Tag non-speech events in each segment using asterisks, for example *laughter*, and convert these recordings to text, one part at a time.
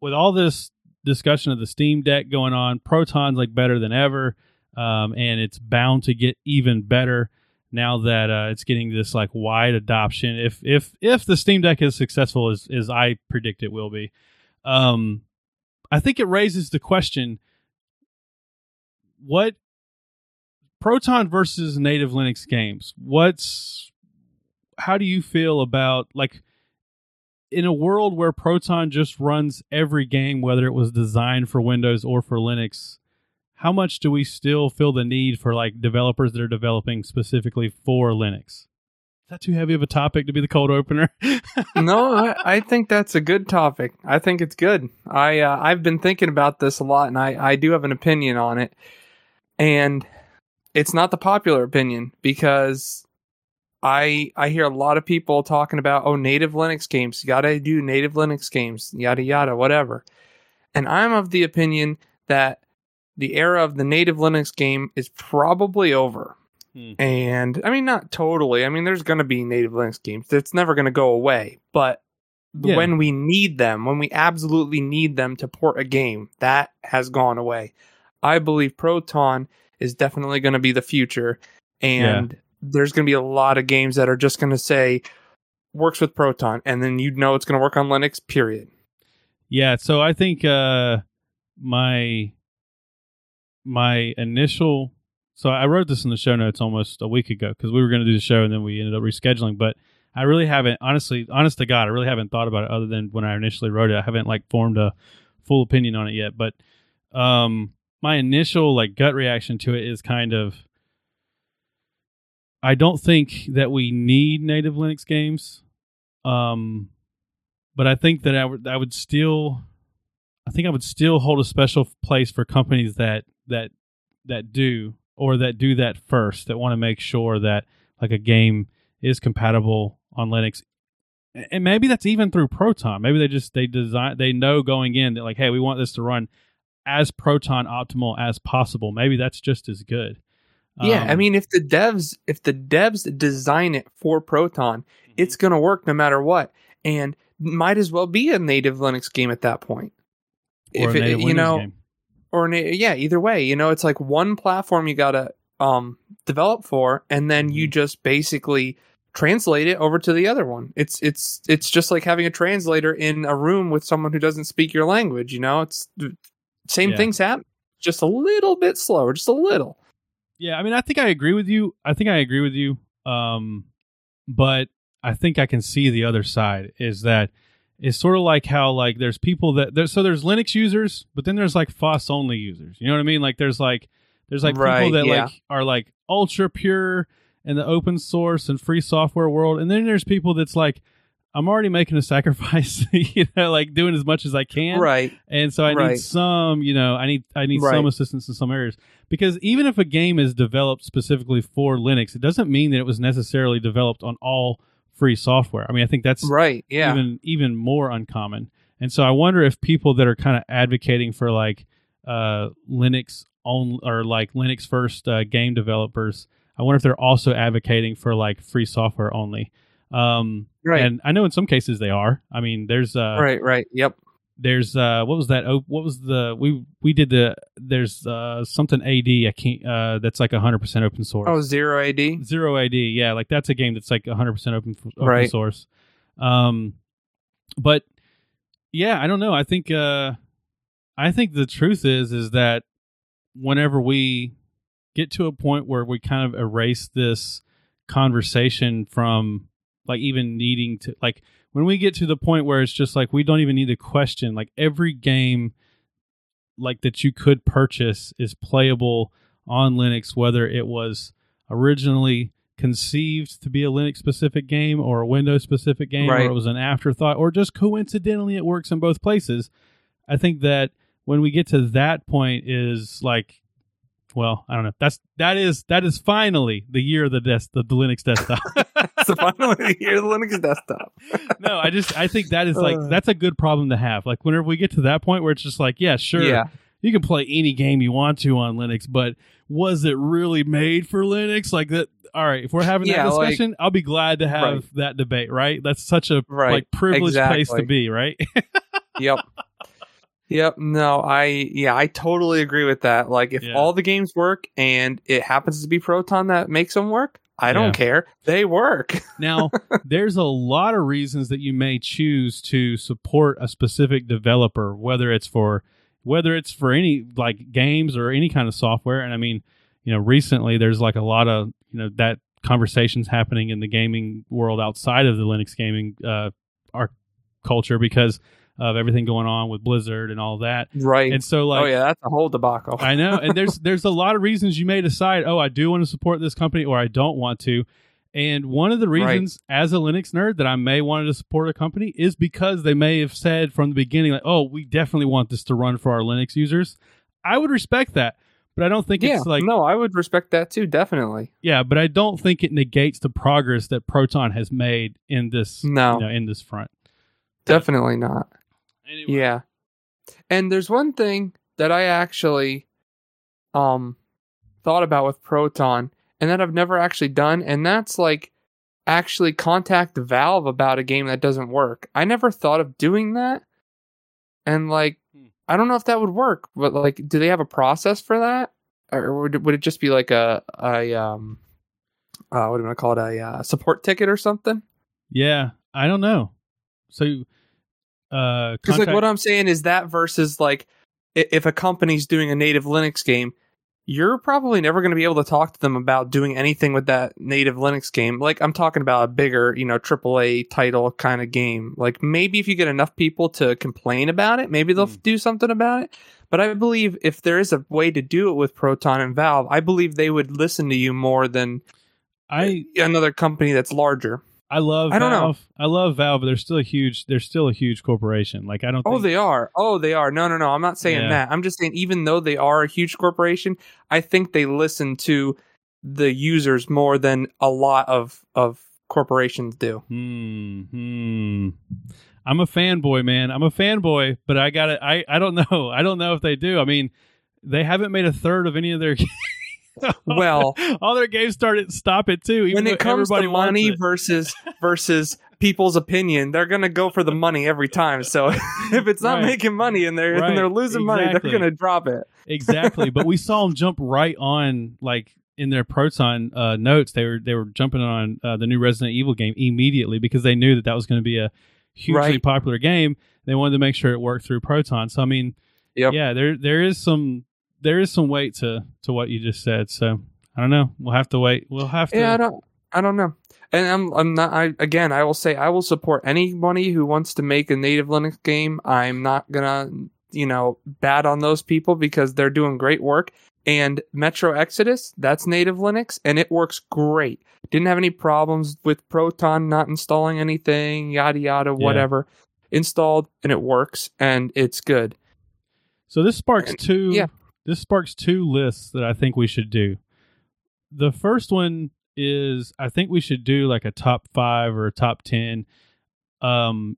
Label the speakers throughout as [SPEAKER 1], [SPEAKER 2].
[SPEAKER 1] with all this discussion of the Steam Deck going on, Proton's like better than ever, um, and it's bound to get even better now that uh, it's getting this like wide adoption. If if if the Steam Deck is successful as as I predict it will be, um, I think it raises the question: what Proton versus native Linux games? What's how do you feel about like in a world where Proton just runs every game, whether it was designed for Windows or for Linux? How much do we still feel the need for like developers that are developing specifically for Linux? Is that too heavy of a topic to be the cold opener? *laughs*
[SPEAKER 2] no, I, I, think that's a good topic. I think it's good. I uh, I've been thinking about this a lot, and I I do have an opinion on it, and it's not the popular opinion because I I hear a lot of people talking about oh native Linux games, you gotta do native Linux games, yada yada, whatever. And I'm of the opinion that the era of the native Linux game is probably over. Hmm. And I mean not totally. I mean there's gonna be native Linux games. It's never gonna go away. But yeah. when we need them, when we absolutely need them to port a game, that has gone away. I believe Proton is definitely gonna be the future. And yeah there's going to be a lot of games that are just going to say works with Proton, and then you know it's going to work on Linux. Period.
[SPEAKER 1] Yeah. So I think uh, my my initial so I wrote this in the show notes almost a week ago because we were going to do the show and then we ended up rescheduling. But I really haven't, honestly, honest to God, I really haven't thought about it other than when I initially wrote it. I haven't like formed a full opinion on it yet. But um, my initial like gut reaction to it is kind of I don't think that we need native Linux games. Um, but I think that I would I would still I think I would still hold a special place for companies that that that do or that do that first that want to make sure that like a game is compatible on Linux. And maybe that's even through Proton. Maybe they just they design they know going in that like hey, we want this to run as Proton optimal as possible. Maybe that's just as good.
[SPEAKER 2] Yeah, um, I mean, if the devs if the devs design it for Proton, mm-hmm. it's going to work no matter what, and might as well be a native Linux game at that point.
[SPEAKER 1] if it, you Windows know, game.
[SPEAKER 2] or na- yeah, either way, you know, it's like one platform you got to um, develop for, and then you mm-hmm. just basically translate it over to the other one. It's it's it's just like having a translator in a room with someone who doesn't speak your language. You know, it's same yeah. things happen, just a little bit slower, just a little.
[SPEAKER 1] Yeah, I mean, I think I agree with you. I think I agree with you. Um, but I think I can see the other side is that it's sort of like how like there's people that there's so there's Linux users, but then there's like FOSS only users. You know what I mean? Like there's like there's like right, people that yeah. like are like ultra pure in the open source and free software world, and then there's people that's like I'm already making a *laughs* sacrifice, you know, like doing as much as I can.
[SPEAKER 2] Right.
[SPEAKER 1] And so I right. need some, you know, I need I need right. some assistance in some areas. Because even if a game is developed specifically for Linux, it doesn't mean that it was necessarily developed on all free software. I mean, I think that's
[SPEAKER 2] right. Yeah.
[SPEAKER 1] Even even more uncommon. And so I wonder if people that are kind of advocating for like uh, Linux on or like Linux first uh, game developers, I wonder if they're also advocating for like free software only. Um, right. And I know in some cases they are. I mean, there's uh,
[SPEAKER 2] right, right, yep.
[SPEAKER 1] There's uh, what was that? Oh, what was the we we did the there's uh something AD I can't uh that's like hundred percent open source.
[SPEAKER 2] Oh, zero AD.
[SPEAKER 1] Zero AD, yeah, like that's a game that's like hundred percent open open right. source. Um, but yeah, I don't know. I think uh, I think the truth is is that whenever we get to a point where we kind of erase this conversation from like even needing to like when we get to the point where it's just like we don't even need to question like every game like that you could purchase is playable on Linux whether it was originally conceived to be a Linux specific game or a Windows specific game right. or it was an afterthought or just coincidentally it works in both places. I think that when we get to that point is like well, I don't know. That's that is that is finally the year of the desk the, the Linux desktop. *laughs*
[SPEAKER 2] the year of the Linux desktop. *laughs*
[SPEAKER 1] no, I just I think that is like uh. that's a good problem to have. Like whenever we get to that point where it's just like, yeah, sure, yeah. you can play any game you want to on Linux, but was it really made for Linux? Like that. All right, if we're having yeah, that discussion, like, I'll be glad to have right. that debate. Right? That's such a right. like privileged exactly. place to be. Right? *laughs*
[SPEAKER 2] yep. Yep. No, I yeah, I totally agree with that. Like if
[SPEAKER 1] Yeah.
[SPEAKER 2] all the games work and it happens to be Proton that makes them work, I don't
[SPEAKER 1] Yeah.
[SPEAKER 2] care. They work. *laughs*
[SPEAKER 1] Now, there's a lot of reasons that you may choose to support a specific developer, whether it's for whether it's for any like games or any kind of software. And I mean, you know, recently there's like a lot of you know that conversations happening in the gaming world outside of the Linux gaming uh, our culture because of everything going on with Blizzard and all that.
[SPEAKER 2] right.
[SPEAKER 1] And so, oh, like,
[SPEAKER 2] oh yeah, that's a whole debacle.
[SPEAKER 1] I know, and there's *laughs* there's a lot of reasons you may decide, oh, I do want to support this company, or I don't want to. And one of the
[SPEAKER 2] Right.
[SPEAKER 1] reasons, as a Linux nerd, that I may want to support a company is because they may have said from the beginning, like, oh, we definitely want this to run for our Linux users. I would respect that, but I don't think
[SPEAKER 2] yeah,
[SPEAKER 1] it's like,
[SPEAKER 2] no, I would respect that too, definitely.
[SPEAKER 1] yeah, but I don't think it negates the progress that Proton has made in this,
[SPEAKER 2] No.
[SPEAKER 1] you know, in this front.
[SPEAKER 2] Definitely not.
[SPEAKER 1] Anyway,
[SPEAKER 2] Yeah. And there's one thing that I actually um thought about with Proton and that I've never actually done and that's like actually contact Valve about a game that doesn't work. I never thought of doing that. And like
[SPEAKER 1] Hmm.
[SPEAKER 2] I don't know if that would work, but like do they have a process for that? Or would it, would it just be like a a um uh what do I call it a uh, support ticket or something?
[SPEAKER 1] yeah, I don't know. So, uh,
[SPEAKER 2] Because like what I'm saying is that versus like if a company's doing a native Linux game, you're probably never going to be able to talk to them about doing anything with that native Linux game. Like I'm talking about a bigger, you know, AAA title kind of game. Like maybe if you get enough people to complain about it, maybe they'll
[SPEAKER 1] Hmm.
[SPEAKER 2] do something about it. But I believe if there is a way to do it with Proton and Valve, I believe they would listen to you more than
[SPEAKER 1] I
[SPEAKER 2] another company that's larger.
[SPEAKER 1] I love
[SPEAKER 2] I don't know.
[SPEAKER 1] Valve. I love Valve, but they're still a huge. They're still a huge corporation. Like I don't.
[SPEAKER 2] Oh,
[SPEAKER 1] think,
[SPEAKER 2] they are. Oh, they are. No, no, no. I'm not saying
[SPEAKER 1] Yeah.
[SPEAKER 2] that. I'm just saying, even though they are a huge corporation, I think they listen to the users more than a lot of of corporations do.
[SPEAKER 1] Hmm. Hmm. I'm a fanboy, man. I'm a fanboy, but I got to I. I don't *laughs* know. I don't know if they do. I mean, they haven't made a third of any of their. *laughs* *laughs*
[SPEAKER 2] Well,
[SPEAKER 1] all their games started stop it too. Even
[SPEAKER 2] when it comes to money versus *laughs* versus people's opinion, they're gonna go for the money every time. So *laughs* if it's not
[SPEAKER 1] Right.
[SPEAKER 2] making money and they're
[SPEAKER 1] Right.
[SPEAKER 2] and they're losing money, they're gonna drop it.
[SPEAKER 1] exactly. But we saw them jump right on like in their Proton uh, notes. They were they were jumping on uh, the new Resident Evil game immediately because they knew that that was going to be a hugely
[SPEAKER 2] Right.
[SPEAKER 1] popular game. They wanted to make sure it worked through Proton. So I mean,
[SPEAKER 2] Yep.
[SPEAKER 1] yeah, there there is some there is some weight to to what you just said. So I don't know. We'll have to wait. We'll have to.
[SPEAKER 2] Yeah, I don't I don't know. And I'm I'm not I again I will say I will support anybody who wants to make a native Linux game. I'm not gonna you know bad on those people because they're doing great work. And Metro Exodus, that's native Linux and it works great. Didn't have any problems with Proton not installing anything, yada yada,
[SPEAKER 1] Yeah.
[SPEAKER 2] whatever. Installed and it works and it's good.
[SPEAKER 1] So this sparks two.
[SPEAKER 2] yeah.
[SPEAKER 1] This sparks two lists that I think we should do. The first one is I think we should do like a top five or a top ten um,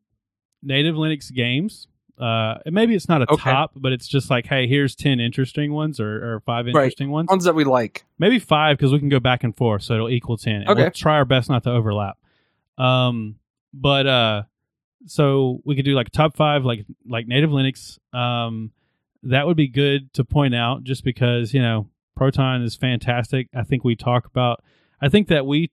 [SPEAKER 1] native Linux games. Uh, and maybe it's not a
[SPEAKER 2] Okay.
[SPEAKER 1] top, but it's just like, hey, here's ten interesting ones or, or five
[SPEAKER 2] Right.
[SPEAKER 1] interesting ones.
[SPEAKER 2] Ones that we like.
[SPEAKER 1] Maybe five because we can go back and forth, so it'll equal ten.
[SPEAKER 2] Okay.
[SPEAKER 1] We'll try our best not to overlap. Um, but uh, so we could do like top five, like like native Linux. Um, that would be good to point out, just because you know Proton is fantastic. I think we talk about. I think that we.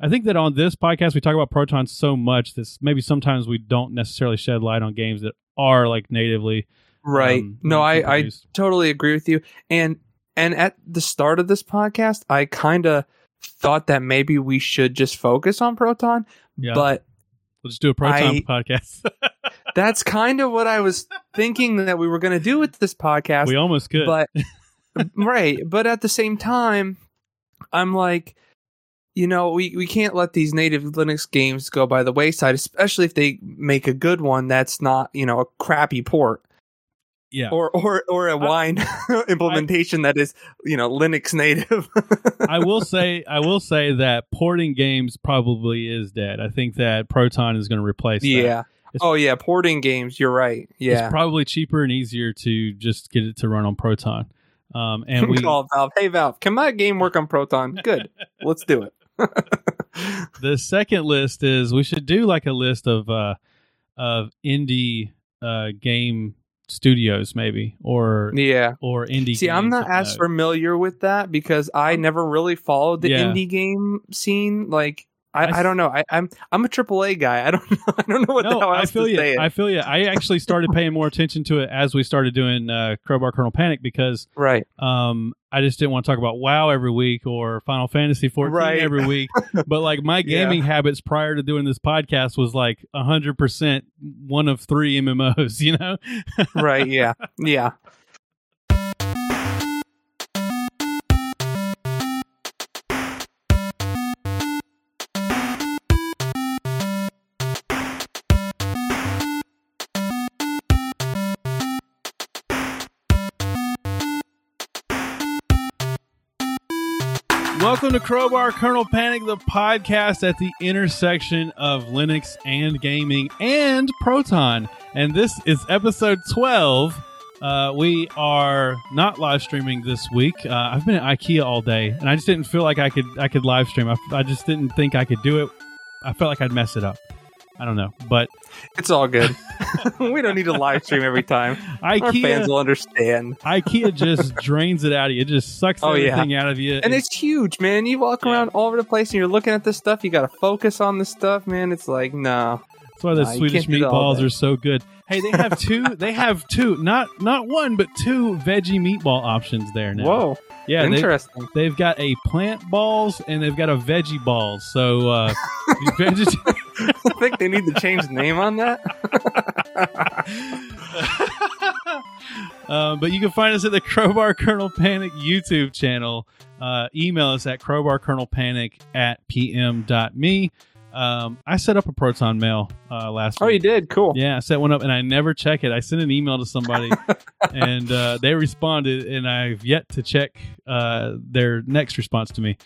[SPEAKER 1] I think that on this podcast we talk about Proton so much that maybe sometimes we don't necessarily shed light on games that are like natively
[SPEAKER 2] Right.
[SPEAKER 1] um,
[SPEAKER 2] no, I, I totally agree with you. And and at the start of this podcast, I kind of thought that maybe we should just focus on Proton,
[SPEAKER 1] Yeah.
[SPEAKER 2] but
[SPEAKER 1] We'll just do a Proton
[SPEAKER 2] I-
[SPEAKER 1] podcast. *laughs*
[SPEAKER 2] that's kind of what I was thinking that we were going to do with this podcast.
[SPEAKER 1] we almost could.
[SPEAKER 2] But *laughs* right, but at the same time, I'm like, you know, we, we can't let these native Linux games go by the wayside, especially if they make a good one that's not, you know, a crappy port.
[SPEAKER 1] yeah.
[SPEAKER 2] or or or a wine *laughs* implementation that is you know Linux native. *laughs*
[SPEAKER 1] I will say I will say that porting games probably is dead. I think that Proton is going to replace that.
[SPEAKER 2] yeah.
[SPEAKER 1] It's-
[SPEAKER 2] Oh yeah, porting games. You're right. Yeah.
[SPEAKER 1] It's probably cheaper and easier to just get it to run on Proton. Um, and we *laughs*
[SPEAKER 2] Call Valve. Hey Valve, can my game work on Proton? Good. *laughs* Let's do it. *laughs*
[SPEAKER 1] the second list is we should do like a list of uh of indie uh game studios maybe or
[SPEAKER 2] yeah
[SPEAKER 1] or indie.
[SPEAKER 2] See, I'm not as familiar with that because I never really followed the yeah. indie game scene. Like I, I, don't know. I, am I'm, I'm a AAA guy. I don't *laughs* know. I don't know what no, the hell I
[SPEAKER 1] feel
[SPEAKER 2] you.
[SPEAKER 1] I feel you. I actually started *laughs* paying more attention to it as we started doing uh, Crowbar Kernel Panic because
[SPEAKER 2] right.
[SPEAKER 1] Um, I just didn't want to talk about WoW every week or Final Fantasy 14 right. every week. *laughs* but like my gaming yeah. habits prior to doing this podcast was like hundred percent one of three MMOs. You know.
[SPEAKER 2] right. Yeah. Yeah.
[SPEAKER 1] Welcome to Crowbar Kernel Panic, the podcast at the intersection of Linux and gaming and Proton. And this is episode 12. Uh, we are not live streaming this week. Uh, I've been at IKEA all day, and I just didn't feel like I could I could live stream. I, I just didn't think I could do it. I felt like I'd mess it up. I don't know, but
[SPEAKER 2] it's all good. *laughs* we don't need to live stream every time. IKEA, Our fans will understand.
[SPEAKER 1] IKEA just *laughs* drains it out of you. It just sucks oh, everything yeah. out of you.
[SPEAKER 2] And it's, it's huge, man. You walk yeah. around all over the place and you're looking at this stuff. You got to focus on this stuff, man. It's like, no.
[SPEAKER 1] That's why the nah, Swedish meatballs are so good. Hey, they have two. they have two, not not one, but two veggie meatball options there now.
[SPEAKER 2] Whoa.
[SPEAKER 1] Yeah,
[SPEAKER 2] interesting.
[SPEAKER 1] They've, they've got a plant balls and they've got a veggie balls. So uh, *laughs*
[SPEAKER 2] I think they need to change the name on that. *laughs*
[SPEAKER 1] uh, but you can find us at the Crowbar Kernel Panic YouTube channel. Uh, email us at crowbarkernelpanic at pm.me. Um, I set up a Proton mail uh, last week.
[SPEAKER 2] oh,
[SPEAKER 1] week.
[SPEAKER 2] you did? Cool.
[SPEAKER 1] Yeah, I set one up and I never check it. I sent an email to somebody *laughs* and uh, they responded, and I've yet to check uh, their next response to me.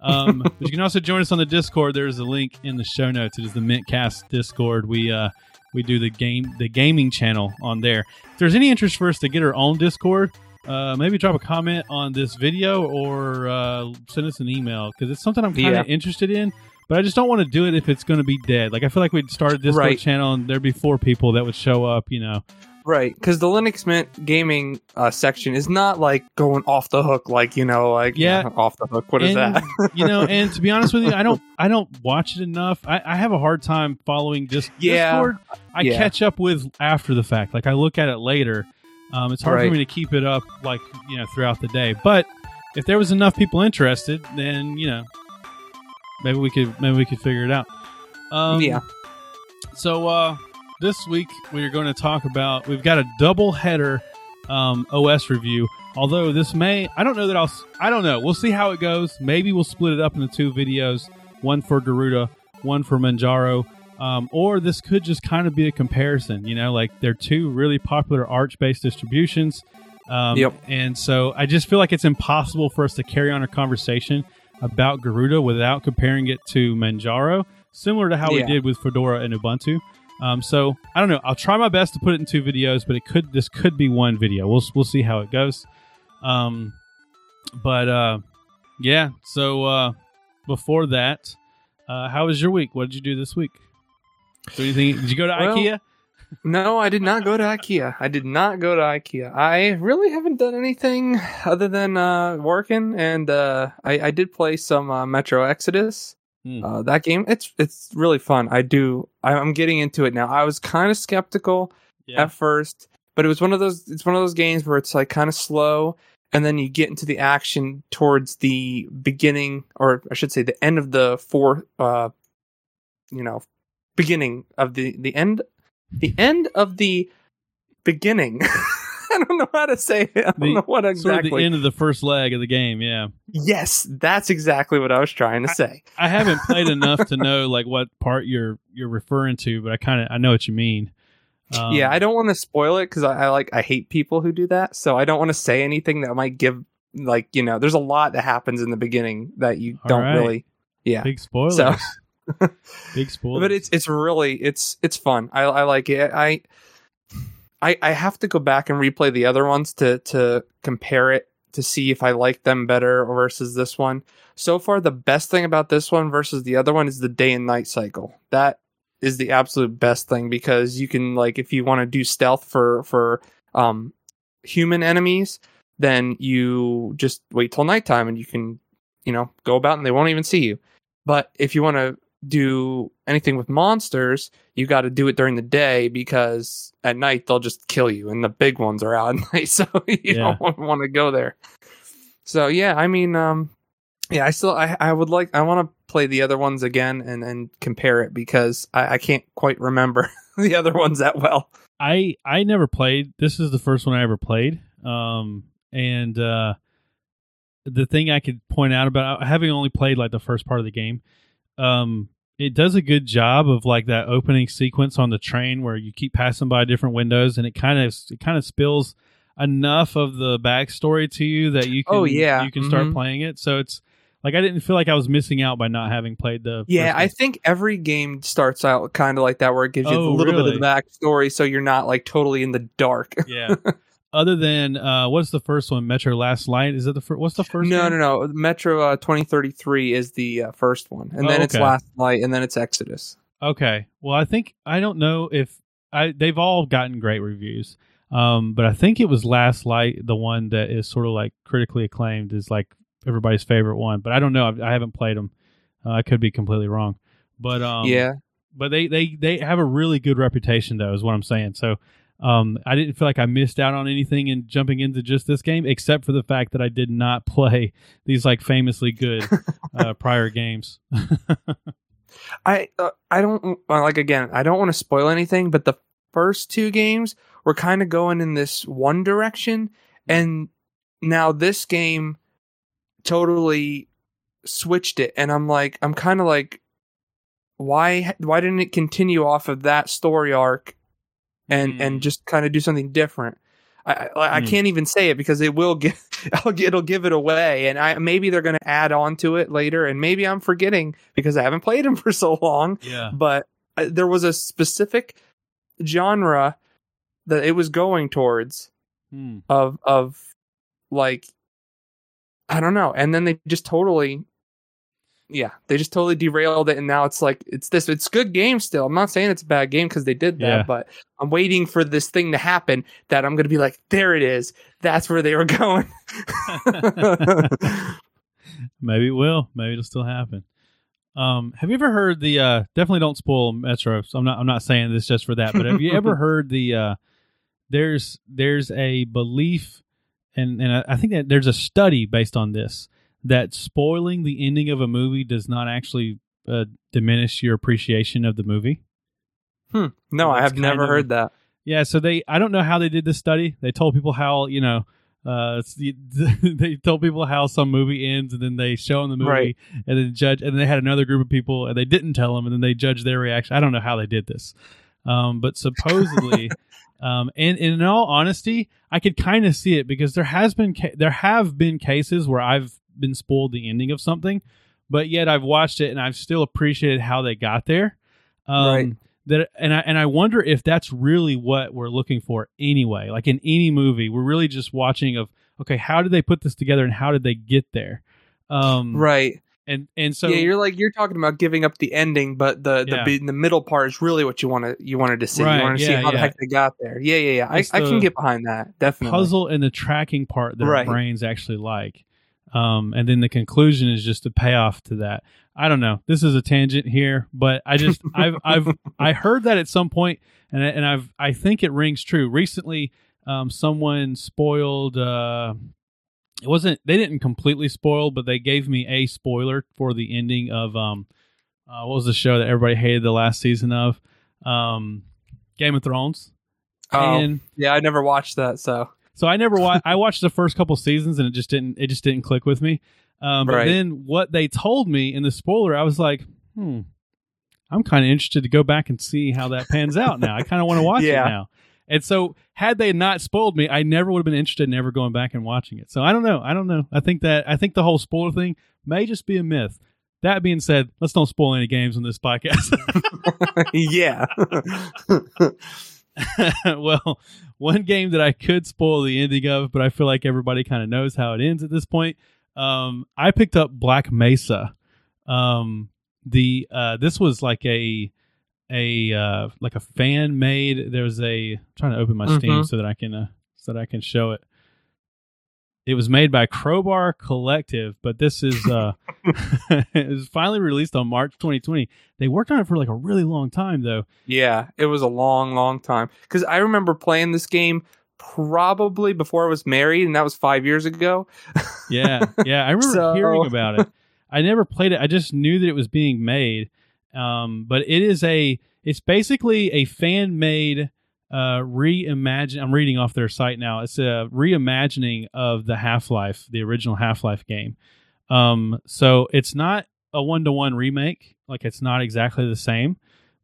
[SPEAKER 1] Um, *laughs* but you can also join us on the Discord. There's a link in the show notes. It is the Mintcast Discord. We uh, we do the game the gaming channel on there. If there's any interest for us to get our own Discord, uh, maybe drop a comment on this video or uh, send us an email because it's something I'm kind of yeah. interested in. But I just don't want to do it if it's going to be dead. Like I feel like we'd start a Discord right. channel and there'd be four people that would show up. You know.
[SPEAKER 2] Right, because the Linux Mint gaming uh, section is not like going off the hook, like you know, like
[SPEAKER 1] yeah,
[SPEAKER 2] off the hook. What
[SPEAKER 1] and,
[SPEAKER 2] is that? *laughs*
[SPEAKER 1] you know, and to be honest with you, I don't, I don't watch it enough. I, I have a hard time following just yeah, Discord. I yeah. catch up with after the fact. Like I look at it later. Um, it's hard right. for me to keep it up, like you know, throughout the day. But if there was enough people interested, then you know, maybe we could, maybe we could figure it out.
[SPEAKER 2] Um, yeah.
[SPEAKER 1] So, uh, this week we are going to talk about we've got a double header um, OS review. Although this may, I don't know that I'll, I don't know. We'll see how it goes. Maybe we'll split it up into two videos, one for Garuda, one for Manjaro, um, or this could just kind of be a comparison. You know, like they're two really popular Arch-based distributions. Um,
[SPEAKER 2] yep.
[SPEAKER 1] And so I just feel like it's impossible for us to carry on a conversation about Garuda without comparing it to Manjaro, similar to how yeah. we did with Fedora and Ubuntu. Um, so I don't know. I'll try my best to put it in two videos, but it could this could be one video. We'll we'll see how it goes. Um, but uh, yeah. So uh, before that, uh, how was your week? What did you do this week? Do anything? Did you go to well, IKEA?
[SPEAKER 2] No, I did not go to IKEA. I did not go to IKEA. I really haven't done anything other than uh, working, and uh, I, I, did play some uh, Metro Exodus. Uh, that game, it's it's really fun. I do. I, am getting into it now. I was kind of skeptical yeah. at first, but it was one of those. It's one of those games where it's like kind of slow, and then you get into the action towards the beginning, or I should say, the end of the four. Uh, you know, beginning of the the end, the end of the beginning. *laughs* I don't know how to say it. I don't the, know what exactly.
[SPEAKER 1] Sort of the end of the first leg of the game, yeah.
[SPEAKER 2] Yes, that's exactly what I was trying to say.
[SPEAKER 1] I, *laughs* I haven't played *laughs* enough to know like what part you're you're referring to, but I kind of I know what you mean.
[SPEAKER 2] Um, yeah, I don't want to spoil it because I, I like I hate people who do that, so I don't want to say anything that might give like you know. There's a lot that happens in the beginning that you don't right. really. Yeah,
[SPEAKER 1] big spoilers. So, big spoilers. *laughs*
[SPEAKER 2] But it's it's really it's it's fun. I I like it. I I, I have to go back and replay the other ones to to compare it to see if I like them better versus this one. So far, the best thing about this one versus the other one is the day and night cycle. That is the absolute best thing because you can like if you want to do stealth for for um, human enemies, then you just wait till nighttime and you can, you know, go about and they won't even see you. But if you want to do anything with monsters, you got to do it during the day because at night they'll just kill you, and the big ones are out at *laughs* night, so *laughs* you yeah. don't want to go there. So yeah, I mean, um, yeah, I still I I would like I want to play the other ones again and and compare it because I, I can't quite remember *laughs* the other ones that well.
[SPEAKER 1] I I never played. This is the first one I ever played. Um, and uh, the thing I could point out about having only played like the first part of the game, um, it does a good job of like that opening sequence on the train where you keep passing by different windows and it kind of it kind of spills enough of the backstory to you that you oh, can oh, yeah. you can start mm-hmm. playing it. So it's like I didn't feel like I was missing out by not having played the.
[SPEAKER 2] Yeah, I think every game starts out kind of like that, where it gives you oh, a little really? bit of the backstory, so you're not like totally in the dark.
[SPEAKER 1] yeah. *laughs* Other than uh, what's the first one? Metro Last Light is that the first? What's the first?
[SPEAKER 2] No,
[SPEAKER 1] no,
[SPEAKER 2] no. Metro uh, 2033 is the uh, first one, and oh, then it's Last Light, and then it's Exodus.
[SPEAKER 1] Okay. Well, I think I don't know if I they've all gotten great reviews. Um, but I think it was Last Light, the one that is sort of like critically acclaimed, is like everybody's favorite one. But I don't know. I, I haven't played them. Uh, I could be completely wrong. But um,
[SPEAKER 2] yeah.
[SPEAKER 1] But they, they they have a really good reputation, though, is what I'm saying. So um, I didn't feel like I missed out on anything in jumping into just this game, except for the fact that I did not *laughs* play these like famously good uh, *laughs* prior games. *laughs*
[SPEAKER 2] I uh, I don't like again. I don't want to spoil anything, but the first two games were kind of going in this one direction, and now this game totally switched it and i'm like i'm kind of like why why didn't it continue off of that story arc and mm. and just kind of do something different I, I, I hmm. can't even say it because it will get *laughs* it'll give it away, and I maybe they're going to add on to it later, and maybe I'm forgetting because I haven't played them *laughs* for so long.
[SPEAKER 1] Yeah,
[SPEAKER 2] but uh, there was a specific genre that it was going towards
[SPEAKER 1] hmm.
[SPEAKER 2] of of like I don't know. And then they just totally yeah, they just totally derailed it and now it's like it's this it's good game still. I'm not saying it's a bad game because they did that, yeah. but I'm waiting for this thing to happen that I'm gonna be like, there it is. That's where they were going. *laughs*
[SPEAKER 1] Maybe it will. Maybe it'll still happen. Um, have you ever heard the uh, definitely don't spoil Metro. So I'm not I'm not saying this just for that, but have you ever *laughs* heard the uh, there's there's a belief and and I think that there's a study based on this that spoiling the ending of a movie does not actually uh, diminish your appreciation of the movie.
[SPEAKER 2] Hmm. No, I have never of, heard that.
[SPEAKER 1] Yeah, so they I don't know how they did this study. They told people how you know uh, *laughs* they told people how some movie ends, and then they show them the movie, right. and then judge. And then they had another group of people, and they didn't tell them, and then they judge their reaction. I don't know how they did this, um, but supposedly *laughs* Um, and, and, in all honesty, I could kind of see it because there has been ca- there have been cases where I've been spoiled the ending of something, but yet I've watched it and I've still appreciated how they got there. Um, right. That and I and I wonder if that's really what we're looking for anyway. Like in any movie, we're really just watching of okay, how did they put this together and how did they get there? Um,
[SPEAKER 2] right
[SPEAKER 1] and and so
[SPEAKER 2] yeah, you're like you're talking about giving up the ending, but the the, yeah. the middle part is really what you want to you wanted to see. Right, you want to yeah, see how yeah. the heck they got there. Yeah, yeah, yeah. I, I, can get behind that definitely.
[SPEAKER 1] Puzzle and the tracking part that right. our brains actually like, um, and then the conclusion is just a payoff to that. I don't know. This is a tangent here, but I just *laughs* I've I've I heard that at some point, and I, and I've I think it rings true. Recently, um, someone spoiled uh, it wasn't they didn't completely spoil, but they gave me a spoiler for the ending of um uh, what was the show that everybody hated the last season of um Game of Thrones.
[SPEAKER 2] Oh, and yeah, I never watched that, so
[SPEAKER 1] so I never watched. I watched the first couple seasons and it just didn't it just didn't click with me. Um, but right. then what they told me in the spoiler, I was like, hmm, I'm kind of interested to go back and see how that pans out now. I kind of want to watch *laughs* yeah. it now. And so, had they not spoiled me, I never would have been interested in ever going back and watching it. So I don't know. I don't know. I think that I think the whole spoiler thing may just be a myth. That being said, let's don't spoil any games on this podcast. *laughs*
[SPEAKER 2] yeah. *laughs*
[SPEAKER 1] well, one game that I could spoil the ending of, but I feel like everybody kind of knows how it ends at this point. Um, I picked up Black Mesa. Um, the uh, this was like a a uh, like a fan made. There's a I'm trying to open my mm-hmm. Steam so that I can uh, so that I can show it. It was made by Crowbar Collective, but this is uh *laughs* *laughs* it was finally released on March 2020. They worked on it for like a really long time though.
[SPEAKER 2] Yeah, it was a long, long time. Because I remember playing this game probably before I was married, and that was five years ago. *laughs*
[SPEAKER 1] yeah, yeah, I remember so... hearing about it. I never played it. I just knew that it was being made. Um, but it is a it's basically a fan made uh, reimagine. I'm reading off their site now. It's a reimagining of the Half Life, the original Half Life game. Um, so it's not a one to one remake. Like it's not exactly the same,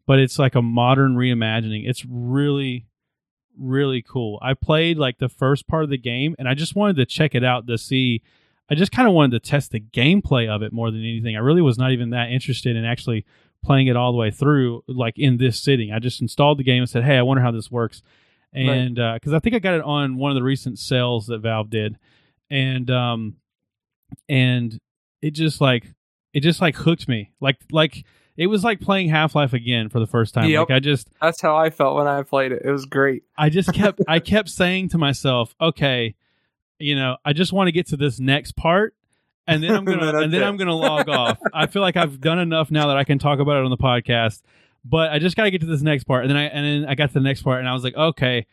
[SPEAKER 1] but it's like a modern reimagining. It's really, really cool. I played like the first part of the game, and I just wanted to check it out to see. I just kind of wanted to test the gameplay of it more than anything. I really was not even that interested in actually playing it all the way through, like in this sitting. I just installed the game and said, "Hey, I wonder how this works," and because right. uh, I think I got it on one of the recent sales that Valve did, and um, and it just like it just like hooked me, like like it was like playing Half Life again for the first time. Yep. Like I just
[SPEAKER 2] that's how I felt when I played it. It was great.
[SPEAKER 1] I just kept *laughs* I kept saying to myself, okay, you know, I just want to get to this next part and then I'm *laughs* gonna and then I'm gonna *laughs* log off. I feel like I've done enough now that I can talk about it on the podcast. But I just got to get to this next part, and then I and then I got to the next part, and I was like, okay,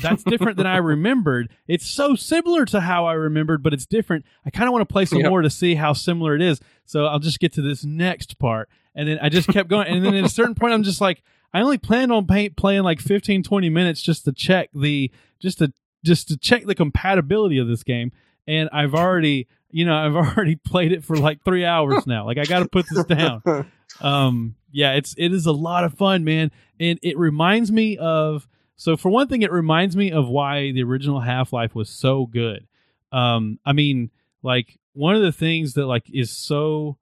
[SPEAKER 1] that's different than I *laughs* remembered. It's so similar to how I remembered, but it's different. I kind of want to play some yep. more to see how similar it is. So I'll just get to this next part, and then I just kept going, and then at a certain point, I'm just like, I only planned on pay- playing like 15, 20 minutes just to check the just to just to check the compatibility of this game, and I've already you know, I've *laughs* already played it for like three hours now. Like I got to put this down. *laughs* Um, yeah, it's it is a lot of fun, man, and it reminds me of. So for one thing, it reminds me of why the original Half Life was so good. Um, I mean, like one of the things that like is so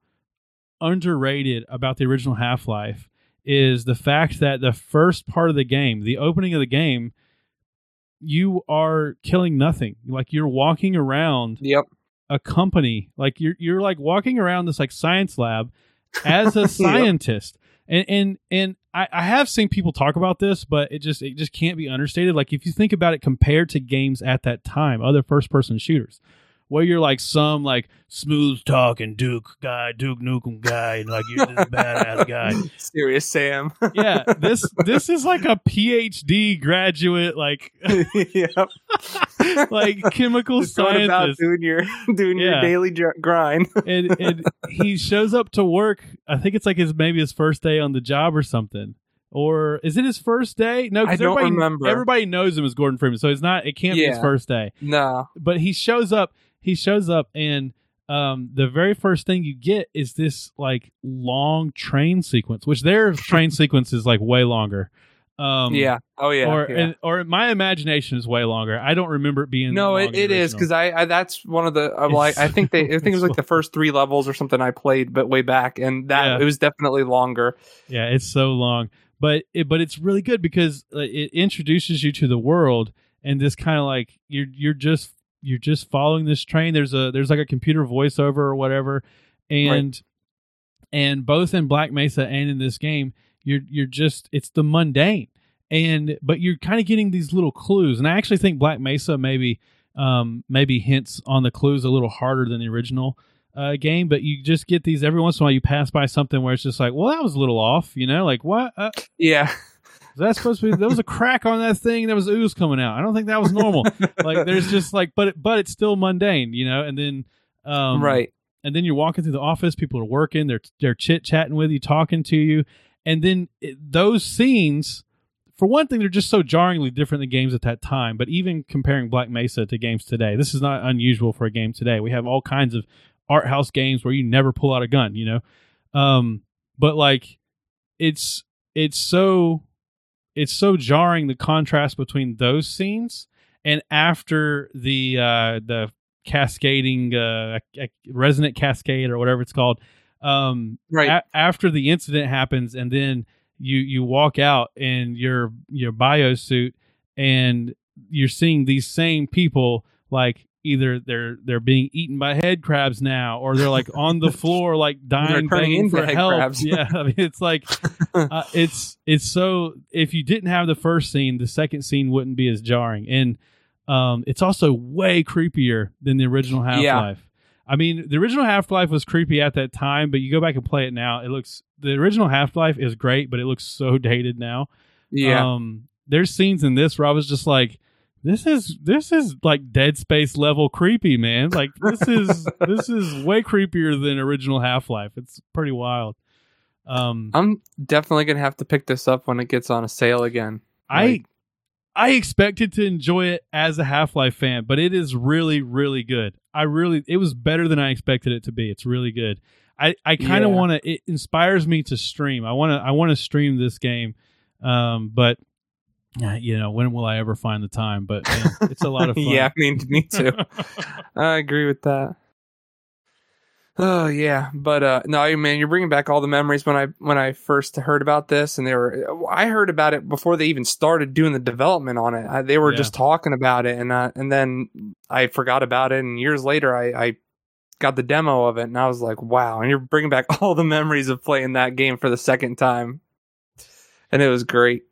[SPEAKER 1] underrated about the original Half Life is the fact that the first part of the game, the opening of the game, you are killing nothing. Like you're walking around.
[SPEAKER 2] Yep
[SPEAKER 1] a company like you're you're like walking around this like science lab as a *laughs* scientist. And and and I, I have seen people talk about this but it just it just can't be understated. Like if you think about it compared to games at that time other first person shooters where you're like some like smooth talking Duke guy, Duke Nukem guy, and like you're this badass guy. *laughs*
[SPEAKER 2] Serious Sam. *laughs*
[SPEAKER 1] yeah, this this is like a PhD graduate, like *laughs* yep. like chemical Just scientist. About
[SPEAKER 2] doing your doing yeah. your daily grind.
[SPEAKER 1] and, and he shows up to work. I think it's like his maybe his first day on the job or something or is it his first day? No, because everybody remember. everybody knows him as Gordon Freeman, so it's not. It can't yeah. be his first day.
[SPEAKER 2] No,
[SPEAKER 1] but he shows up he shows up and um, the very first thing you get is this like long train sequence, which their train *laughs* sequence is like way longer.
[SPEAKER 2] Um, yeah. Oh yeah.
[SPEAKER 1] Or
[SPEAKER 2] yeah.
[SPEAKER 1] or my imagination is way longer. I don't remember it being.
[SPEAKER 2] No, it, it is because I, I, that's one of the I'm like I think they I think it was like the *laughs* first three levels or something I played, but way back, and that yeah. it was definitely longer.
[SPEAKER 1] Yeah, it's so long, but it, but it's really good because it introduces you to the world and this kind of like you're you're just you're just following this train. There's a there's like a computer voiceover or whatever, and right. and both in Black Mesa and in this game, you're you're just it's the mundane, and but you're kind of getting these little clues. And I actually think Black Mesa maybe um maybe hints on the clues a little harder than the original. Uh, game, but you just get these every once in a while. You pass by something where it's just like, well, that was a little off, you know, like what? Uh,
[SPEAKER 2] yeah,
[SPEAKER 1] that's supposed to be there was a *laughs* crack on that thing there was ooze coming out. I don't think that was normal. Like there's just like but it, but it's still mundane you know? And then um
[SPEAKER 2] right.
[SPEAKER 1] and then you're walking through the office people are working they're they're chit chatting with you talking to you. And then it, those scenes for one thing they're just so jarringly different than games at that time. But even comparing black mesa to games today this is not unusual for a game today. We have all kinds of art house games where you never pull out a gun you know? Um but like it's it's so it's so jarring the contrast between those scenes and after the uh, the cascading uh, resonant cascade or whatever it's called. Um,
[SPEAKER 2] right
[SPEAKER 1] a- after the incident happens, and then you you walk out in your your bio suit, and you're seeing these same people like either they're they're being eaten by head crabs now or they're like on the *laughs* floor like dying begging for help crabs. *laughs* yeah I mean, it's like *laughs* uh, it's it's so if you didn't have the first scene the second scene wouldn't be as jarring and Um, it's also way creepier than the original Half Life. Yeah. I mean, the original Half Life was creepy at that time, but you go back and play it now, it looks the original Half Life is great, but it looks so dated now.
[SPEAKER 2] Yeah.
[SPEAKER 1] Um, there's scenes in this where I was just like, this is this is like Dead Space level creepy, man. Like this is *laughs* this is way creepier than original Half Life. It's pretty wild. Um,
[SPEAKER 2] I'm definitely gonna have to pick this up when it gets on a sale again.
[SPEAKER 1] Like, I I expected to enjoy it as a Half Life fan, but it is really really good. I really it was better than I expected it to be. It's really good. I I kind of yeah. want to. It inspires me to stream. I want to I want to stream this game, um, but you know, when will I ever find the time? But man, it's a lot of *laughs* fun.
[SPEAKER 2] yeah, I mean, me too. *laughs* I agree with that. Oh yeah, but uh no, man, you're bringing back all the memories when I when I first heard about this, and they were I heard about it before they even started doing the development on it. I, they were yeah. just talking about it, and uh, and then I forgot about it, and years later, I, I got the demo of it, and I was like, wow! And you're bringing back *laughs* all the memories of playing that game for the second time, and it was great.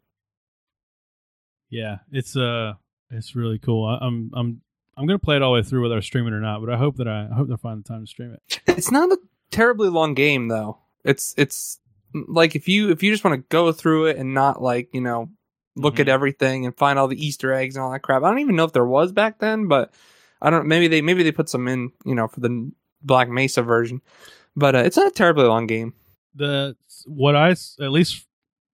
[SPEAKER 1] Yeah, it's uh, it's really cool. I, I'm I'm I'm gonna play it all the way through whether I stream it or not, but I hope that I, I hope they find the time to stream it.
[SPEAKER 2] It's not a terribly long game though. It's it's like if you if you just want to go through it and not like you know look mm-hmm. at everything and find all the Easter eggs and all that crap. I don't even know if there was back then, but I don't. Maybe they maybe they put some in you know for the Black Mesa version, but uh, it's not a terribly long game.
[SPEAKER 1] The what I at least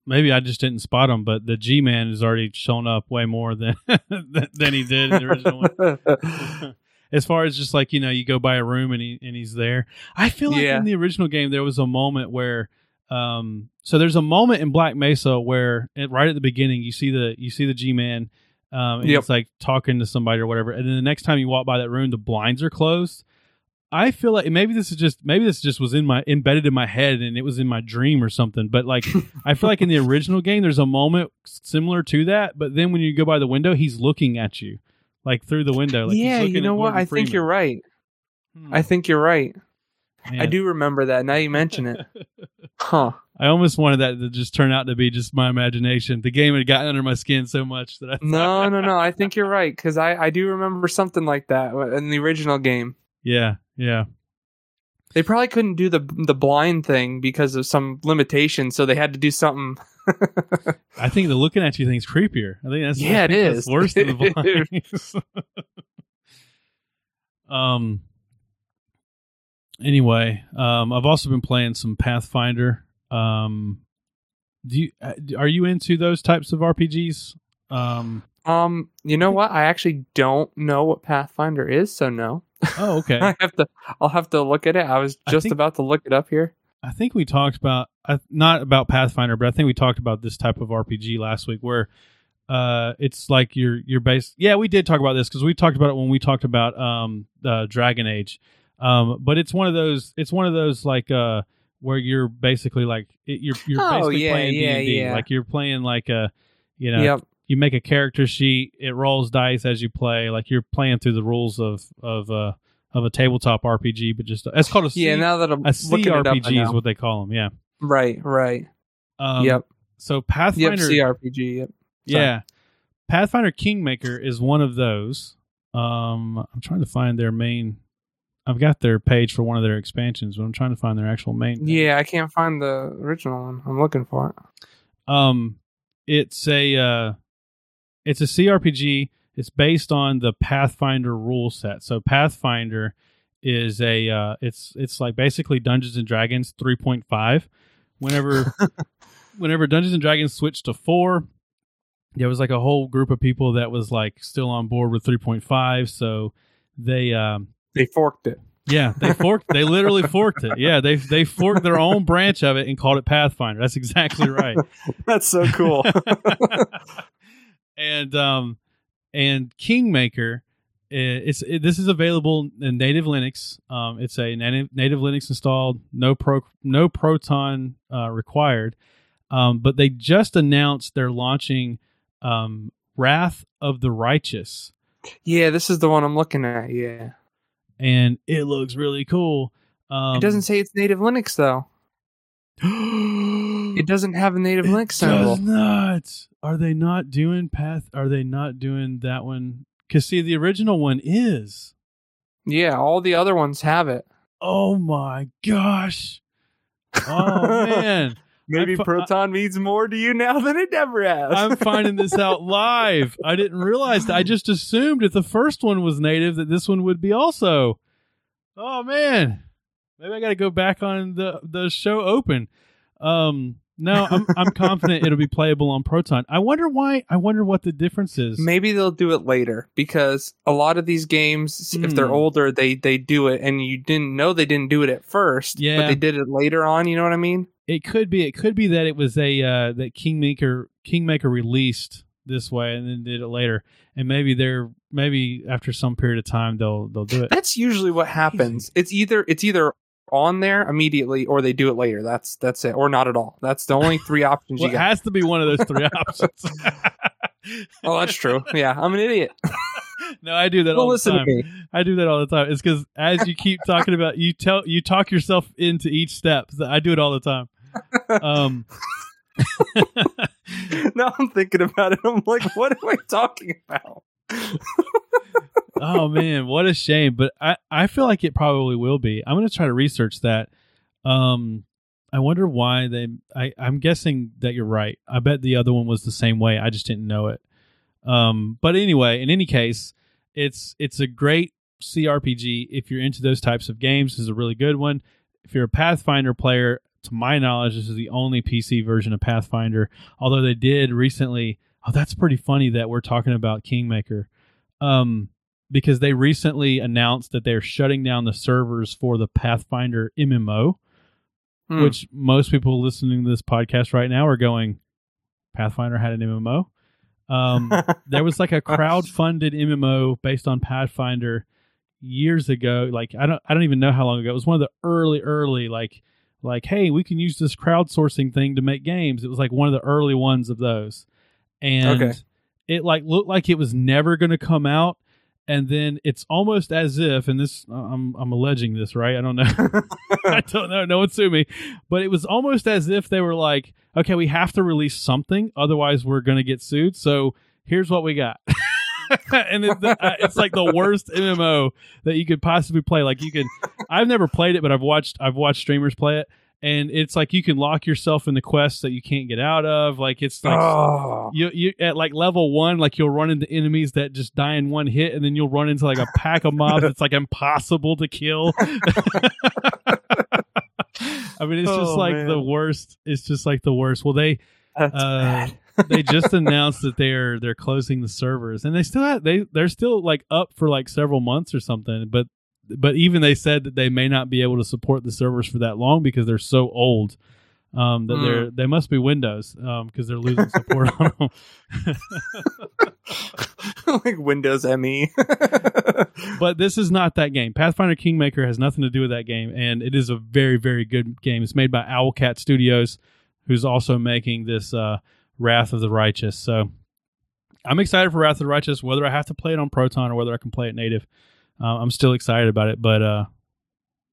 [SPEAKER 1] maybe I just didn't spot him, but the G Man has already shown up way more *laughs* than than he did in the original one. *laughs* as far as just like you know, you go by a room and he and he's there. I feel like yeah. in the original game there was a moment where, um, so there's a moment in Black Mesa where right at the beginning you see the you see the G Man. Um, and yep. it's like talking to somebody or whatever, and then the next time you walk by that room, the blinds are closed, I feel like maybe this is just maybe this just was in my embedded in my head and it was in my dream or something. But like *laughs* I feel like in the original game, there's a moment similar to that. But then when you go by the window, he's looking at you, like through the window. Like
[SPEAKER 2] yeah, you know what? I think you're right. Hmm. I think you're right. Man. I do remember that. Now you mention it, *laughs* huh?
[SPEAKER 1] I almost wanted that to just turn out to be just my imagination. The game had gotten under my skin so much that I thought,
[SPEAKER 2] no, no, no. I think you're right because I I do remember something like that in the original game. *laughs*
[SPEAKER 1] Yeah, yeah.
[SPEAKER 2] They probably couldn't do the the blind thing because of some limitations, so they had to do something. *laughs*
[SPEAKER 1] I think the looking at you thing's creepier. I think that's
[SPEAKER 2] yeah,
[SPEAKER 1] it
[SPEAKER 2] is
[SPEAKER 1] worse than the *laughs* blind. *laughs* um. Anyway, um, I've also been playing some Pathfinder. Um, do you uh, are you into those types of RPGs? Um,
[SPEAKER 2] um, you know what? I actually don't know what Pathfinder is, so no.
[SPEAKER 1] Oh, *laughs* okay.
[SPEAKER 2] I have to. I'll have to look at it. I was just I think, about to look it up here.
[SPEAKER 1] I think we talked about uh, not about Pathfinder, but I think we talked about this type of RPG last week, where uh, it's like you're you're based. Yeah, we did talk about this because we talked about it when we talked about um uh, Dragon Age. Um, but it's one of those. It's one of those like uh where you're basically like it, you're you're oh, basically yeah, playing yeah, D&D. Yeah. Like you're playing like a you know yep you make a character sheet. It rolls dice as you play, like you're playing through the rules of of uh of a tabletop RPG, but just it's called a
[SPEAKER 2] C, yeah. Now that I'm a
[SPEAKER 1] CRPG is what they call them. Yeah.
[SPEAKER 2] Right. Right.
[SPEAKER 1] Um, yep. So Pathfinder
[SPEAKER 2] yep, CRPG. Yep.
[SPEAKER 1] Yeah. Pathfinder Kingmaker is one of those. Um, I'm trying to find their main. I've got their page for one of their expansions, but I'm trying to find their actual main.
[SPEAKER 2] Page. Yeah, I can't find the original one. I'm looking for it.
[SPEAKER 1] Um, it's a uh, it's a CRPG. It's based on the Pathfinder rule set. So Pathfinder is a uh, it's it's like basically Dungeons and Dragons 3.5. Whenever *laughs* whenever Dungeons and Dragons switched to 4, there was like a whole group of people that was like still on board with 3.5, so they um
[SPEAKER 2] they forked it.
[SPEAKER 1] Yeah, they *laughs* forked. they literally forked it. Yeah, they they forked their own branch of it and called it Pathfinder. That's exactly right. *laughs*
[SPEAKER 2] That's so cool
[SPEAKER 1] and um and Kingmaker it's it, this is available in native Linux. Um, it's a native, native Linux installed, no pro no Proton uh, required. Um, but they just announced they're launching um, Wrath of the Righteous.
[SPEAKER 2] Yeah, this is the one I'm looking at. Yeah,
[SPEAKER 1] and it looks really cool.
[SPEAKER 2] Um, it doesn't say it's native Linux though. *gasps* it doesn't have a native link symbol.
[SPEAKER 1] Does not. Are they not doing path? Are they not doing that one Because see, the original one is.
[SPEAKER 2] Yeah, all the other ones have it.
[SPEAKER 1] Oh my gosh! Oh man! *laughs*
[SPEAKER 2] Maybe fi- Proton means more to you now than it ever has.
[SPEAKER 1] I'm finding this out *laughs* live. I didn't realize. That. I just assumed if the first one was native that this one would be also. Oh man, maybe I got to go back on the the show open. Um, no, I'm I'm *laughs* confident it'll be playable on Proton. I wonder why. I wonder what the difference is.
[SPEAKER 2] Maybe they'll do it later because a lot of these games, mm. if they're hmm. older, they they do it, and you didn't know they didn't do it at first. Yeah, but they did it later on. You know what I mean?
[SPEAKER 1] It could be. It could be that it was a uh, that Kingmaker Kingmaker released this way and then did it later, and maybe they're maybe after some period of time they'll they'll do it.
[SPEAKER 2] That's usually what happens. It's either it's either on there immediately or they do it later. That's that's it, or not at all. That's the only three options
[SPEAKER 1] well,
[SPEAKER 2] you got.
[SPEAKER 1] It has to be one of those three *laughs* options.
[SPEAKER 2] oh, that's true. Yeah, I'm an idiot. *laughs*
[SPEAKER 1] no, I do that well, all the time. I do that all the time. It's because as you keep talking about, you tell you talk yourself into each step. I do it all the time. Um. *laughs*
[SPEAKER 2] now I'm thinking about it. I'm like, what am I talking about?
[SPEAKER 1] Oh man, what a shame. But I, I feel like it probably will be. I'm gonna try to research that. Um I wonder why they I, I'm guessing that you're right. I bet the other one was the same way. I just didn't know it. Um but anyway, in any case, it's it's a great CRPG if you're into those types of games. Is a really good one. If you're a Pathfinder player, to my knowledge, this is the only PC version of Pathfinder. Although they did recently Oh, that's pretty funny that we're talking about Kingmaker. Um, because they recently announced that they're shutting down the servers for the Pathfinder MMO, which most people listening to this podcast right now are going, Pathfinder had an MMO. Um, *laughs* there was like a crowd-funded MMO based on Pathfinder years ago. Like I don't, I don't even know how long ago. It was one of the early, early like, like hey, we can use this crowdsourcing thing to make games. It was like one of the early ones of those and okay. it like looked like it was never going to come out and then it's almost as if and this i'm i'm alleging this right? I don't know. *laughs* *laughs* I don't know. No one sue me. But it was almost as if they were like okay we have to release something otherwise we're going to get sued. So here's what we got. *laughs* And it's, the, uh, it's like the worst MMO that you could possibly play. Like you can, I've never played it, but I've watched I've watched streamers play it, and it's like you can lock yourself in the quest that you can't get out of. Like it's like oh. you you at like level one, like you'll run into enemies that just die in one hit, and then you'll run into like a pack of mobs that's like impossible to kill. *laughs* I mean, it's oh, just like man. the worst. It's just like the worst. Well, they uh, *laughs* they just *laughs* announced that they're they're closing the servers, and they still have they they're still like up for like several months or something. But but even they said that they may not be able to support the servers for that long because they're so old um, that mm. they're they must be Windows because um, they're losing support on them. *laughs*
[SPEAKER 2] like Windows ME. *laughs*
[SPEAKER 1] but this is not that game. Pathfinder Kingmaker has nothing to do with that game, and it is a very very good game. It's made by Owlcat Studios, who's also making this uh, Wrath of the Righteous. So I'm excited for Wrath of the Righteous, whether I have to play it on Proton or whether I can play it native uh, I'm still excited about it. But uh,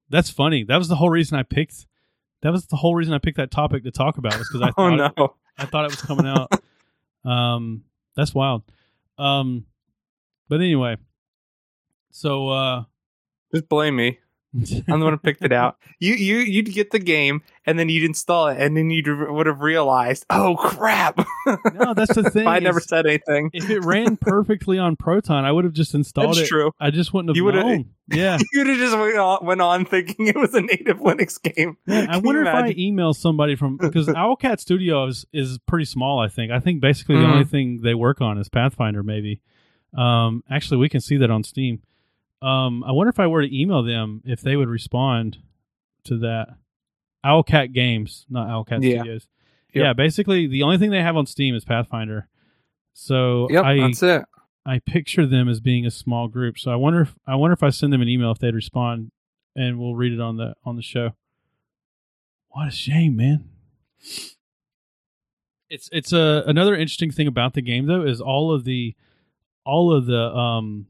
[SPEAKER 1] that's funny. That was the whole reason I picked. That was the whole reason I picked that topic to talk about was because I *laughs* oh, thought no. it, I thought it was coming out. *laughs* um, that's wild. Um, but anyway, so uh,
[SPEAKER 2] just blame me. I'm the one who picked it out. *laughs* You you you'd get the game and then you'd install it and then you would have realized, oh crap.
[SPEAKER 1] no, that's the *laughs* thing.
[SPEAKER 2] I never said anything.
[SPEAKER 1] If it ran perfectly on Proton, I would have just installed
[SPEAKER 2] that's
[SPEAKER 1] it.
[SPEAKER 2] True.
[SPEAKER 1] I just wouldn't have you known. *laughs* Yeah,
[SPEAKER 2] you'd have just went on, went on, thinking it was a native Linux game.
[SPEAKER 1] Yeah, I wonder if I email somebody from because Owlcat Studios is pretty small. I think. I think basically mm. the only thing they work on is Pathfinder. Maybe. Um, actually, we can see that on Steam. Um, I wonder if I were to email them if they would respond to that. Owlcat Games, not Owlcat yeah. Studios. Yep. Yeah, basically the only thing they have on Steam is Pathfinder. So
[SPEAKER 2] yep,
[SPEAKER 1] I,
[SPEAKER 2] that's it.
[SPEAKER 1] I picture them as being a small group. So I wonder if I wonder if I send them an email if they'd respond, and we'll read it on the on the show. What a shame, man. It's it's a another interesting thing about the game though is all of the all of the um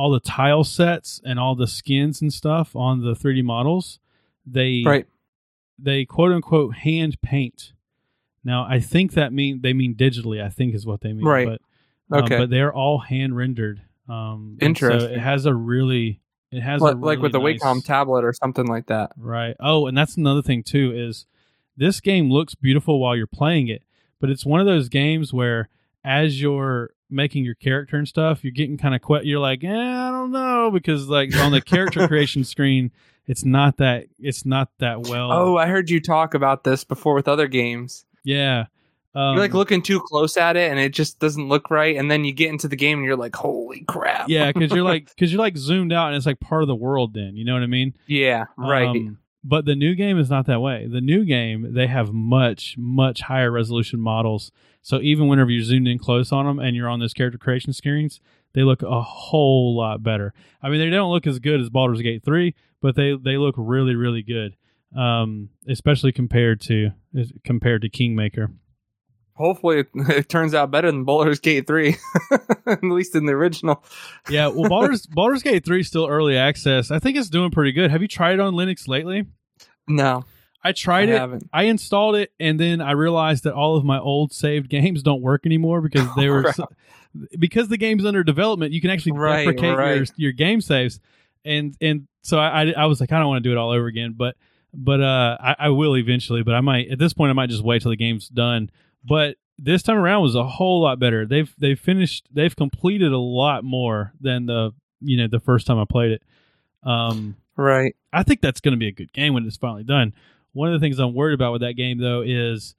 [SPEAKER 1] all the tile sets and all the skins and stuff on the 3D models, they
[SPEAKER 2] right.
[SPEAKER 1] they quote unquote hand paint. Now I think that mean they mean digitally. I think is what they mean.
[SPEAKER 2] Right.
[SPEAKER 1] But, um, okay. But they're all hand rendered Um,
[SPEAKER 2] Interesting.
[SPEAKER 1] So it has a really it has
[SPEAKER 2] like,
[SPEAKER 1] a
[SPEAKER 2] like with the
[SPEAKER 1] really
[SPEAKER 2] Wacom tablet or something like that.
[SPEAKER 1] Right. Oh, and that's another thing too is this game looks beautiful while you're playing it, but it's one of those games where as you're making your character and stuff, you're getting kind of que- you're like, eh, I don't know because like on the character *laughs* creation screen, it's not that it's not that well.
[SPEAKER 2] Oh, I heard you talk about this before with other games.
[SPEAKER 1] yeah. Um,
[SPEAKER 2] You're like looking too close at it, and it just doesn't look right. And then you get into the game, and you're like, "Holy crap!"
[SPEAKER 1] yeah, because you're *laughs* like because you're like zoomed out and it's like part of the world. Then you know what I mean?
[SPEAKER 2] yeah, right.
[SPEAKER 1] Um, but the new game is not that way. The new game, they have much, much higher resolution models. So even whenever you're zoomed in close on them and you're on those character creation screens, they look a whole lot better. I mean, they don't look as good as Baldur's Gate 3, but they, they look really, really good. Um, especially compared to compared to Kingmaker.
[SPEAKER 2] Hopefully, it, *laughs* it turns out better than Baldur's Gate Three, *laughs* at least in the original. *laughs*
[SPEAKER 1] Yeah, well, Baldur's Baldur's Gate 3 is still early access. I think it's doing pretty good. Have you tried it on Linux lately?
[SPEAKER 2] No,
[SPEAKER 1] I tried
[SPEAKER 2] I
[SPEAKER 1] it.
[SPEAKER 2] haven't.
[SPEAKER 1] I installed it and then I realized that all of my old saved games don't work anymore because they were
[SPEAKER 2] Crap.
[SPEAKER 1] so, because the game's under development. You can actually
[SPEAKER 2] Right,
[SPEAKER 1] deprecate your your game saves, and and so I I, I was like I don't want to do it all over again, but but uh I, I will eventually. But I might at this point I might just wait till the game's done. But this time around was a whole lot better. They've they've finished they've completed a lot more than the you know the first time I played it. Um,
[SPEAKER 2] Right.
[SPEAKER 1] I think that's going to be a good game when it's finally done. One of the things I'm worried about with that game though is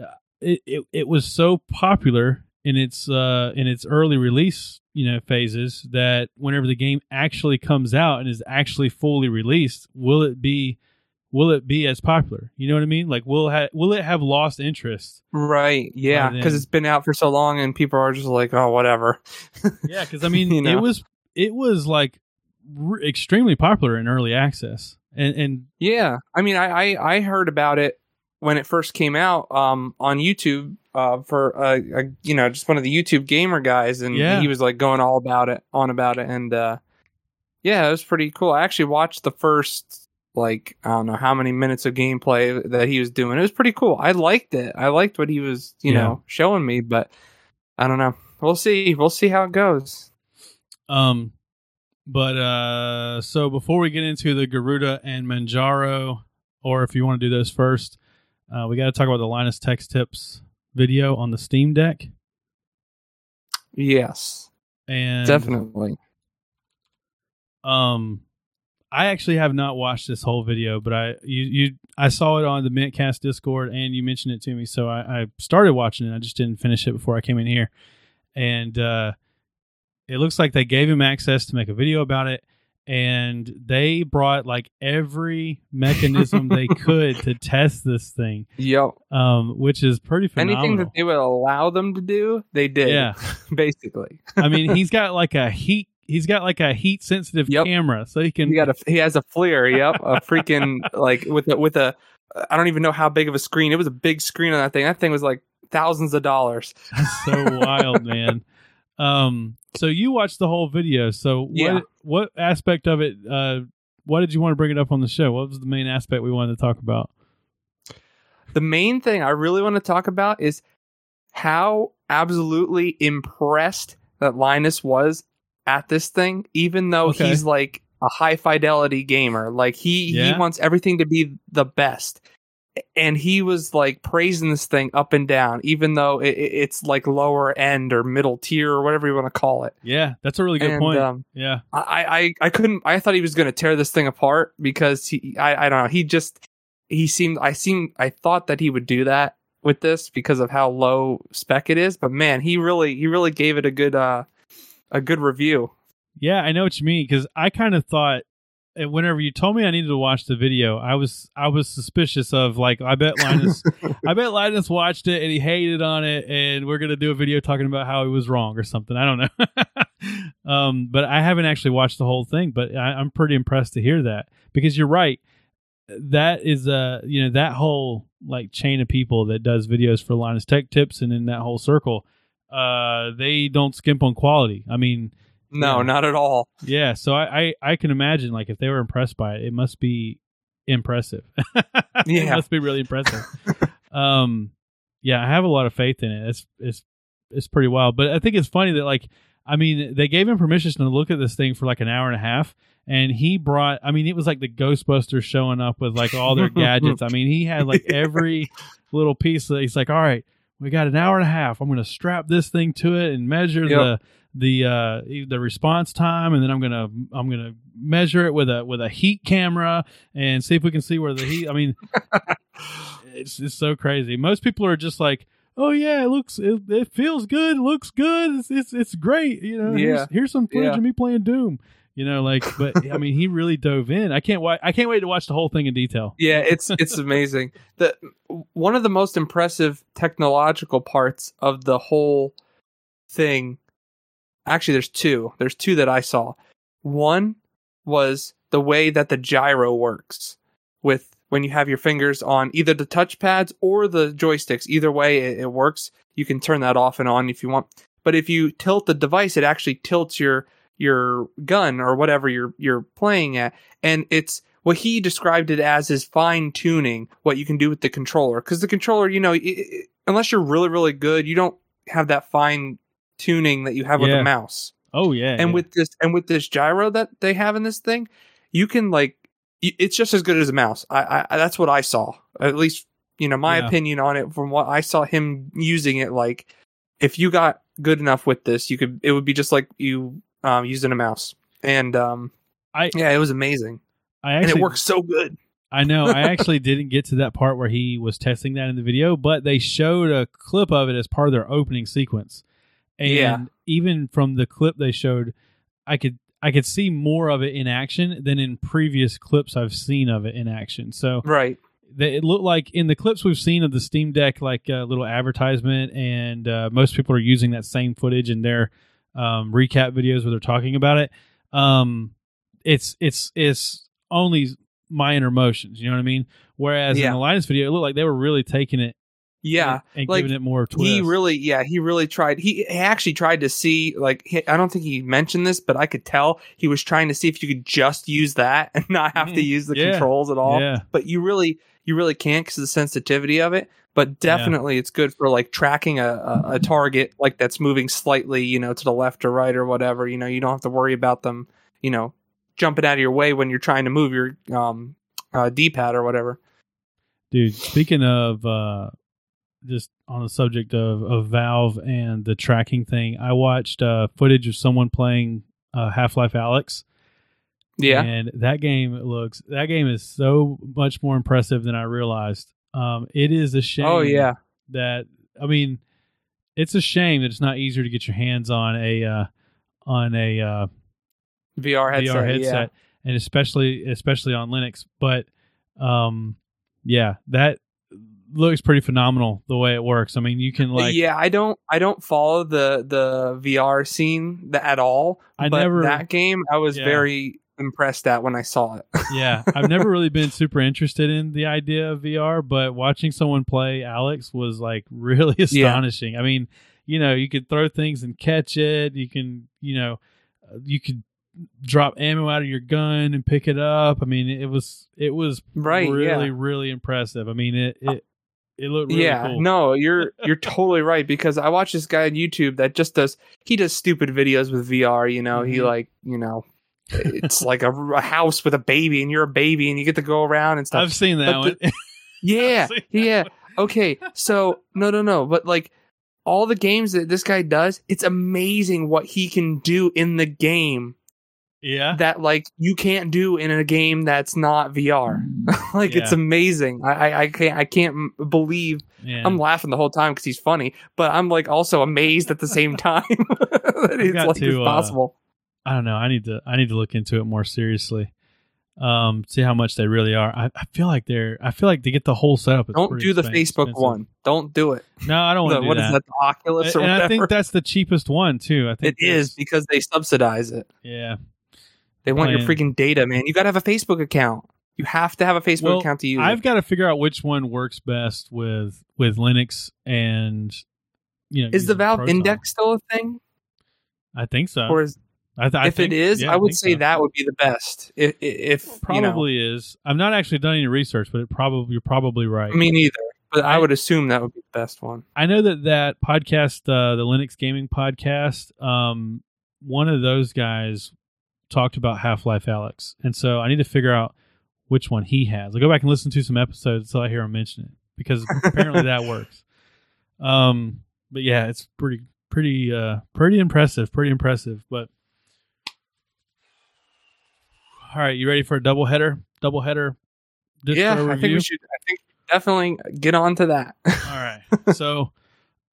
[SPEAKER 1] uh, it it, it was so popular in its uh in its early release you know phases that whenever the game actually comes out and is actually fully released, will it be will it be as popular? You know what I mean? Like will ha- will it have lost interest?
[SPEAKER 2] Right. Yeah. Because it's been out for so long, and people are just like, "Oh, whatever." *laughs*
[SPEAKER 1] Yeah, because I mean
[SPEAKER 2] You know?
[SPEAKER 1] it was it was like r- extremely popular in early access, and and
[SPEAKER 2] Yeah, I mean, I, I I heard about it when it first came out um, on YouTube uh, for uh, a, you know just one of the YouTube gamer guys, and
[SPEAKER 1] Yeah.
[SPEAKER 2] he was like going all about it, on about it, and uh, yeah, it was pretty cool. I actually watched the first like I don't know how many minutes of gameplay that he was doing. It was pretty cool. I liked it. I liked what he was you
[SPEAKER 1] Yeah.
[SPEAKER 2] know showing me, but I don't know. We'll see. We'll see how it goes.
[SPEAKER 1] Um, but uh, so before we get into the Garuda and Manjaro, or if you want to do those first, uh, we got to talk about the Linus Tech Tips video on the Steam Deck,
[SPEAKER 2] Yes,
[SPEAKER 1] and
[SPEAKER 2] definitely.
[SPEAKER 1] Um, I actually have not watched this whole video, but I you you I saw it on the Mintcast Discord, and you mentioned it to me, so I, I started watching it. I just didn't finish it before I came in here, and uh, it looks like they gave him access to make a video about it, and they brought like every mechanism they *laughs* could to test this thing,
[SPEAKER 2] Yep.
[SPEAKER 1] um, which is pretty phenomenal.
[SPEAKER 2] Anything that they would allow them to do, they did.
[SPEAKER 1] yeah, *laughs*
[SPEAKER 2] basically.
[SPEAKER 1] I mean, he's got like a heat. He's got like a heat sensitive
[SPEAKER 2] Yep.
[SPEAKER 1] camera, so he can.
[SPEAKER 2] He got a he has a FLIR, yep, a freaking *laughs* like with a with a I don't even know how big of a screen. It was a big screen on that thing. That thing was like thousands of dollars. *laughs*
[SPEAKER 1] That's so wild, man. Um, so you watched the whole video. So what
[SPEAKER 2] Yeah.
[SPEAKER 1] what aspect of it? Uh, why did you want to bring it up on the show? What was the main aspect we wanted to talk about?
[SPEAKER 2] The main thing I really want to talk about is how absolutely impressed that Linus was at this thing, even though
[SPEAKER 1] Okay.
[SPEAKER 2] he's like a high fidelity gamer. Like he
[SPEAKER 1] Yeah.
[SPEAKER 2] he wants everything to be the best. And he was like praising this thing up and down, even though it, it- it's like lower end or middle tier or whatever you want to call it.
[SPEAKER 1] Yeah, that's a really good
[SPEAKER 2] And,
[SPEAKER 1] point.
[SPEAKER 2] um,
[SPEAKER 1] yeah,
[SPEAKER 2] I, I I couldn't I thought he was gonna tear this thing apart because he I, I don't know he just he seemed I seemed I thought that he would do that with this because of how low spec it is but man he really he really gave it a good uh a good review
[SPEAKER 1] yeah, I know what you mean because I kind of thought uh, whenever you told me I needed to watch the video, I was I was suspicious of like I bet Linus *laughs* I bet Linus watched it and he hated on it, and we're gonna do a video talking about how he was wrong or something. I don't know. *laughs* um, but I haven't actually watched the whole thing, but I, I'm pretty impressed to hear that because you're right. That is uh you know that whole like chain of people that does videos for Linus Tech Tips and in that whole circle, uh, they don't skimp on quality. I mean,
[SPEAKER 2] no not at all
[SPEAKER 1] yeah, so I, I I can imagine like if they were impressed by it, it must be impressive. *laughs* it
[SPEAKER 2] Yeah.
[SPEAKER 1] must be really impressive. um, yeah, I have a lot of faith in it. It's it's it's pretty wild, but I think it's funny that like I mean, they gave him permission to look at this thing for like an hour and a half, and he brought. I mean, it was like the Ghostbusters showing up with like all their *laughs* gadgets. I mean, he had like every little piece. That he's like, all right, we got an hour and a half. I'm going to strap this thing to it and measure yep. the the uh the response time and then i'm gonna i'm gonna measure it with a with a heat camera and see if we can see where the heat i mean *laughs* it's it's so crazy most people are just like oh yeah it looks it, it feels good looks good it's it's, it's great you know yeah. here's, here's some footage yeah. of me playing doom you know like but i mean he really dove in i can't wait i can't wait to watch the whole thing in detail
[SPEAKER 2] yeah it's it's *laughs* amazing the one of the most impressive technological parts of the whole thing actually there's two. There's two that I saw. One was the way that the gyro works with when you have your fingers on either the touchpads or the joysticks. Either way, it, it, works. You can turn that off and on if you want. But if you tilt the device, it actually tilts your your gun or whatever you're you're playing at, and it's what he described it as is fine tuning what you can do with the controller. Because the controller, you know, it, it, unless you're really really good, you don't have that fine tuning that you have with a mouse.
[SPEAKER 1] Oh yeah.
[SPEAKER 2] And
[SPEAKER 1] yeah.
[SPEAKER 2] with this and with this gyro that they have in this thing, you can like it's just as good as a mouse. I, I that's what I saw. At least you know my yeah. opinion on it from what I saw him using it. Like if you got good enough with this, you could it would be just like you um, using a mouse. And um,
[SPEAKER 1] I
[SPEAKER 2] yeah, it was amazing.
[SPEAKER 1] I actually,
[SPEAKER 2] and it works so good.
[SPEAKER 1] I know. I *laughs* actually didn't get to that part where he was testing that in the video, but they showed a clip of it as part of their opening sequence. And yeah. even from the clip they showed, I could I could see more of it in action than in previous clips I've seen of it in action. So
[SPEAKER 2] right,
[SPEAKER 1] it looked like in the clips we've seen of the Steam Deck, like a uh, little advertisement, and uh, most people are using that same footage in their um, recap videos where they're talking about it. Um, it's it's it's only minor motions, you know what I mean? Whereas yeah. in the Linus video, it looked like they were really taking it
[SPEAKER 2] yeah,
[SPEAKER 1] and,
[SPEAKER 2] like,
[SPEAKER 1] giving it more twist.
[SPEAKER 2] He really, yeah, he really tried. He, he actually tried to see, like, he, I don't think he mentioned this, but I could tell he was trying to see if you could just use that *laughs* and not have to mm-hmm. use the yeah. controls at all.
[SPEAKER 1] Yeah.
[SPEAKER 2] But you really, you really can't because of the sensitivity of it. But definitely, yeah. it's good for like tracking a, a, a target like that's moving slightly, you know, to the left or right or whatever. You know, you don't have to worry about them, you know, jumping out of your way when you're trying to move your um uh, D-pad or whatever.
[SPEAKER 1] Dude, speaking of uh just on the subject of, of Valve and the tracking thing, I watched uh, footage of someone playing uh, Half Life Alyx.
[SPEAKER 2] Yeah,
[SPEAKER 1] and that game looks that game is so much more impressive than I realized. Um, it is a shame.
[SPEAKER 2] Oh yeah,
[SPEAKER 1] that I mean, it's a shame that it's not easier to get your hands on a uh, on a uh,
[SPEAKER 2] VR headset,
[SPEAKER 1] VR headset,
[SPEAKER 2] yeah.
[SPEAKER 1] and especially especially on Linux. But um, yeah, that looks pretty phenomenal the way it works. I mean, you can like
[SPEAKER 2] yeah. I don't I don't follow the the VR scene at all.
[SPEAKER 1] I never
[SPEAKER 2] that game. I was yeah. very impressed at when I saw it. *laughs*
[SPEAKER 1] yeah, I've never really been super interested in the idea of VR, but watching someone play Alyx was like *laughs* really astonishing. Yeah. I mean, you know, you could throw things and catch it. You can, you know, uh, you could drop ammo out of your gun and pick it up. I mean, it was it was
[SPEAKER 2] right,
[SPEAKER 1] really
[SPEAKER 2] yeah.
[SPEAKER 1] really impressive. I mean, it it it looked really
[SPEAKER 2] yeah,
[SPEAKER 1] cool.
[SPEAKER 2] no, you're *laughs* you're totally right because I watch this guy on YouTube that just does he does stupid videos with VR. You know, mm-hmm. he like you know it's like a, a, house with a baby and you're a baby and you get to go around and stuff.
[SPEAKER 1] I've seen that but one. *laughs*
[SPEAKER 2] The, yeah,
[SPEAKER 1] seen
[SPEAKER 2] yeah. That okay, so no, no, no, but like all the games that this guy does, it's amazing what he can do in the game
[SPEAKER 1] yeah
[SPEAKER 2] that like you can't do in a game that's not vr *laughs* like yeah. it's amazing I, I, I can't i can't believe yeah. i'm laughing the whole time because he's funny but i'm like also amazed at the same *laughs* time that it's like to, it's uh, possible
[SPEAKER 1] uh, i don't know i need to i need to look into it more seriously um see how much they really are i, I feel like they're i feel like to get the whole setup
[SPEAKER 2] don't do the facebook
[SPEAKER 1] expensive.
[SPEAKER 2] one don't do it
[SPEAKER 1] no i don't *laughs* want to do
[SPEAKER 2] what
[SPEAKER 1] that.
[SPEAKER 2] is that the oculus
[SPEAKER 1] and,
[SPEAKER 2] or
[SPEAKER 1] and i think that's the cheapest one too i think
[SPEAKER 2] it is because they subsidize it
[SPEAKER 1] yeah
[SPEAKER 2] they want your freaking data, man. You got to have a Facebook account. You have to have a Facebook
[SPEAKER 1] well,
[SPEAKER 2] account to use.
[SPEAKER 1] I've got to figure out which one works best with with Linux and you know.
[SPEAKER 2] Is the Valve Proton. Index still a thing?
[SPEAKER 1] I think so.
[SPEAKER 2] Or is
[SPEAKER 1] I th- I
[SPEAKER 2] if
[SPEAKER 1] think,
[SPEAKER 2] it is,
[SPEAKER 1] yeah,
[SPEAKER 2] I would
[SPEAKER 1] I
[SPEAKER 2] say
[SPEAKER 1] so.
[SPEAKER 2] that would be the best. If, if
[SPEAKER 1] probably
[SPEAKER 2] you know.
[SPEAKER 1] is. I've not actually done any research, but it probably you're probably right.
[SPEAKER 2] Me neither. But I, I, would assume that would be the best one.
[SPEAKER 1] I know that that podcast, uh, the Linux Gaming Podcast, um, one of those guys talked about Half Life Alyx, and so I need to figure out which one he has. I'll go back and listen to some episodes until I hear him mention it because apparently that *laughs* works. Um, but yeah, it's pretty pretty uh pretty impressive, pretty impressive. But all right, you ready for a double header? Double header.
[SPEAKER 2] Yeah, I think we should. I think definitely get on to that.
[SPEAKER 1] all right. *laughs* So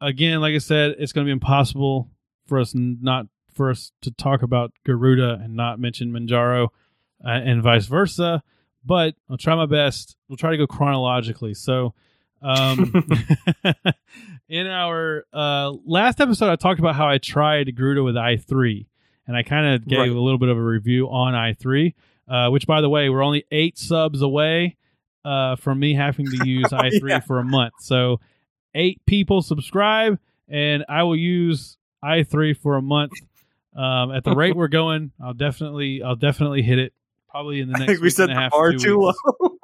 [SPEAKER 1] again, like I said, it's going to be impossible for us not for us to talk about Garuda and not mention Manjaro, uh, and vice versa. But I'll try my best. We'll try to go chronologically. So, um, *laughs* in our uh, last episode, I talked about how I tried Garuda with i three, and I kind of gave right. a little bit of a review on i three. Uh, which, by the way, we're only eight subs away uh, from me having to use *laughs* i three yeah. for a month. So, eight people subscribe, and I will use i three for a month. Um, at the *laughs* rate we're going, I'll definitely, I'll definitely hit it. Probably in the next. I think we set the bar too low.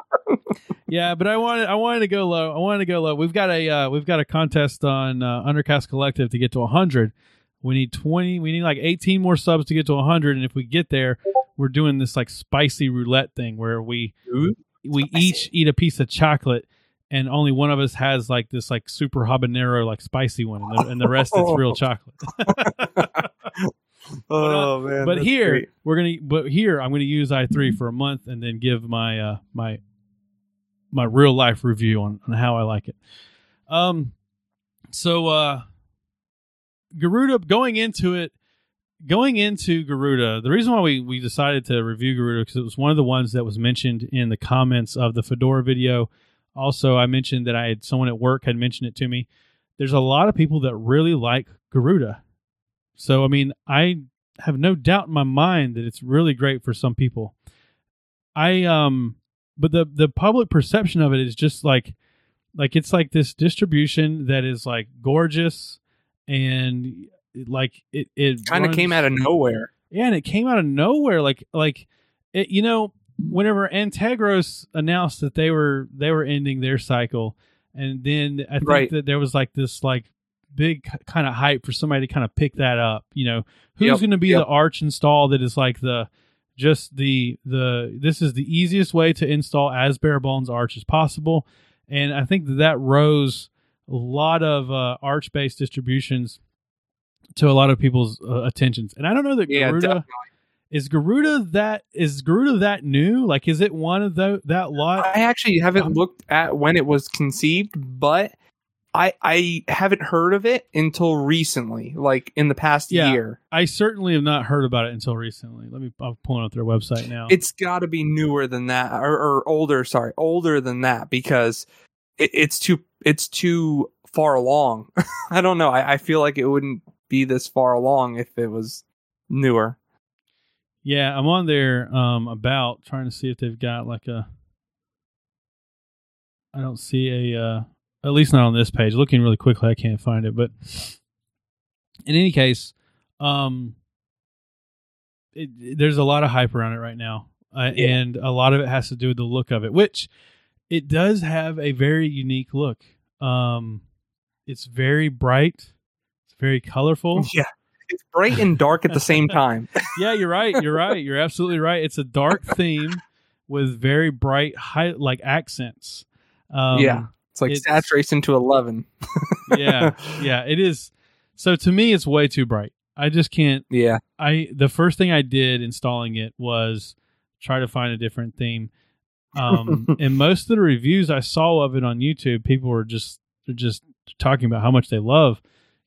[SPEAKER 1] *laughs* yeah, but I wanted, I wanted to go low. I wanted to go low. We've got a, uh, we've got a contest on uh, Undercast Collective to get to hundred. We need twenty. We need like eighteen more subs to get to hundred, and if we get there, we're doing this like spicy roulette thing where we Ooh, we spicy. each eat a piece of chocolate and only one of us has like this like super habanero like spicy one and the, and the rest is real *laughs* chocolate *laughs*
[SPEAKER 2] oh man!
[SPEAKER 1] But here great. we're gonna. But here I'm gonna use i3 for a month and then give my uh my my real life review on on how I like it. Um, so uh, Garuda going into it, going into Garuda. The reason why we we decided to review Garuda because it was one of the ones that was mentioned in the comments of the Fedora video. Also, I mentioned that I had someone at work had mentioned it to me. There's a lot of people that really like Garuda so, I mean, I have no doubt in my mind that it's really great for some people. I um but the the public perception of it is just like like it's like this distribution that is like gorgeous and like it it
[SPEAKER 2] kind of came out of nowhere.
[SPEAKER 1] Yeah, and it came out of nowhere like like it you know whenever Antergos announced that they were they were ending their cycle and then I think right. that there was like this like big kind of hype for somebody to kind of pick that up. You know, who's yep, going to be yep. the arch install that is like the just the the this is the easiest way to install as bare bones arch as possible, and I think that that rose lot of uh, arch based distributions to a lot of people's uh, attentions. And I don't know that yeah, Garuda definitely. is Garuda that is Garuda that new? Like, is it one of the that lot?
[SPEAKER 2] I actually haven't um, looked at when it was conceived, but I I haven't heard of it until recently, like in the past yeah, year.
[SPEAKER 1] I certainly have not heard about it until recently. Let me I'm pulling up their website now.
[SPEAKER 2] It's got to be newer than that, or, or, older. Sorry, older than that because it, it's too it's too far along. *laughs* I don't know. I, I feel like it wouldn't be this far along if it was newer.
[SPEAKER 1] Yeah, I'm on there um about trying to see if they've got like a. I don't see a. Uh, at least not on this page. Looking really quickly, I can't find it. But in any case, um, it, there's a lot of hype around it right now, uh, yeah. and a lot of it has to do with the look of it, which it does have a very unique look. Um, it's very bright. It's very colorful. *laughs*
[SPEAKER 2] Yeah. It's bright and dark at the same *laughs* time. *laughs*
[SPEAKER 1] yeah, you're right. You're right. You're absolutely right. It's a dark theme with very bright, high like accents.
[SPEAKER 2] Um, yeah it's like it's, saturation to 11.
[SPEAKER 1] yeah. Yeah. It is. So to me, it's way too bright. I just can't.
[SPEAKER 2] Yeah.
[SPEAKER 1] I, the first thing I did installing it was try to find a different theme. Um, *laughs* and most of the reviews I saw of it on YouTube, people were just, they're just talking about how much they love,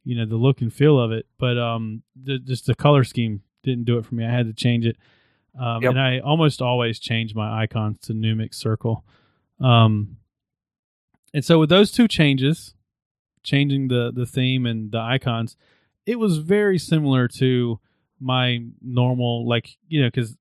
[SPEAKER 1] you know, the look and feel of it. But, um, the, just the color scheme didn't do it for me. I had to change it. Um, yep. and I almost always change my icons to Numix circle. Um, and so with those two changes, changing the the theme and the icons, it was very similar to my normal like you know because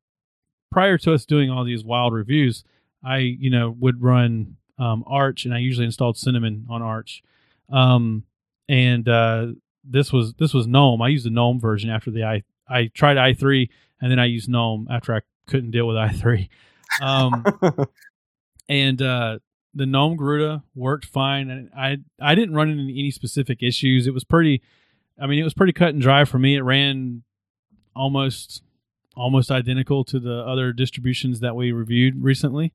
[SPEAKER 1] prior to us doing all these wild reviews, I you know would run um, Arch and I usually installed Cinnamon on Arch, um, and uh, this was this was GNOME. I used the GNOME version after the i I tried i three and then I used GNOME after I couldn't deal with i three. Um, *laughs* and uh, the GNOME Garuda worked fine, and I I didn't run into any specific issues. It was pretty, I mean, it was pretty cut and dry for me. It ran almost almost identical to the other distributions that we reviewed recently.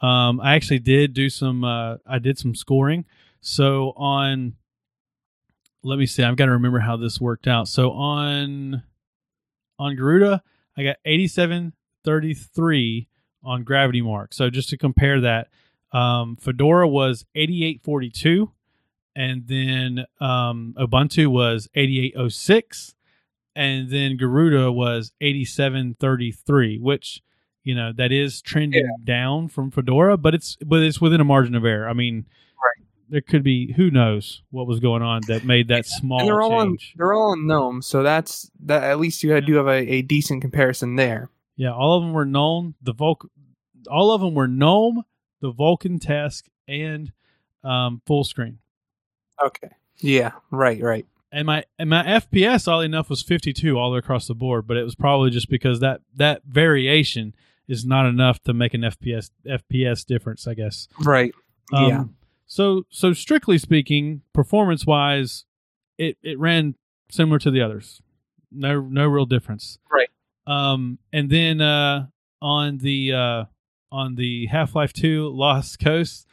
[SPEAKER 1] Um, I actually did do some. Uh, I did some scoring. So on, let me see. I've got to remember how this worked out. So on on Garuda, I got eighty seven thirty three on Gravity Mark. So just to compare that, um, Fedora was eighty eight forty two, and then um, Ubuntu was eighty eight oh six, and then Garuda was eighty seven thirty three, which you know that is trending yeah. down from Fedora, but it's but it's within a margin of error. I mean, right. there could be who knows what was going on that made that small. And
[SPEAKER 2] they're all
[SPEAKER 1] change.
[SPEAKER 2] on they're all on GNOME, so that's that. At least you do have a, a decent comparison there.
[SPEAKER 1] Yeah, all of them were GNOME. The Vulk, all of them were GNOME, the Vulkan task, and um, full screen.
[SPEAKER 2] Okay. Yeah. Right. Right
[SPEAKER 1] and my and my FPS all enough was 52 all across the board, but it was probably just because that that variation is not enough to make an FPS FPS difference, I guess.
[SPEAKER 2] Right. Um, yeah.
[SPEAKER 1] So so strictly speaking, performance wise, it it ran similar to the others. No no real difference.
[SPEAKER 2] Right.
[SPEAKER 1] Um and then uh on the uh on the Half-Life 2 Lost Coast,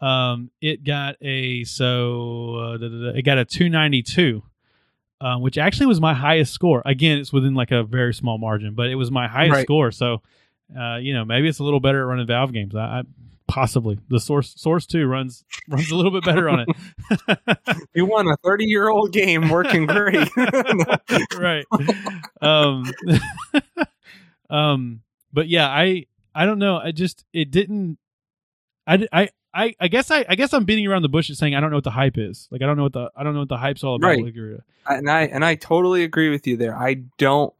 [SPEAKER 1] um it got a so uh, it got a 292 um, which actually was my highest score. Again, it's within like a very small margin, but it was my highest right. score. So, uh, you know, maybe it's a little better at running Valve games. I, I possibly the source source two runs *laughs* runs a little bit better on it. *laughs*
[SPEAKER 2] you won a thirty year old game working great, *laughs*
[SPEAKER 1] right? Um, um, but yeah, I I don't know. I just it didn't. I, I I, I guess I, I guess I'm beating around the bushes saying I don't know what the hype is. Like I don't know what the I don't know what the hype's all about. Right.
[SPEAKER 2] And I and I totally agree with you there. I don't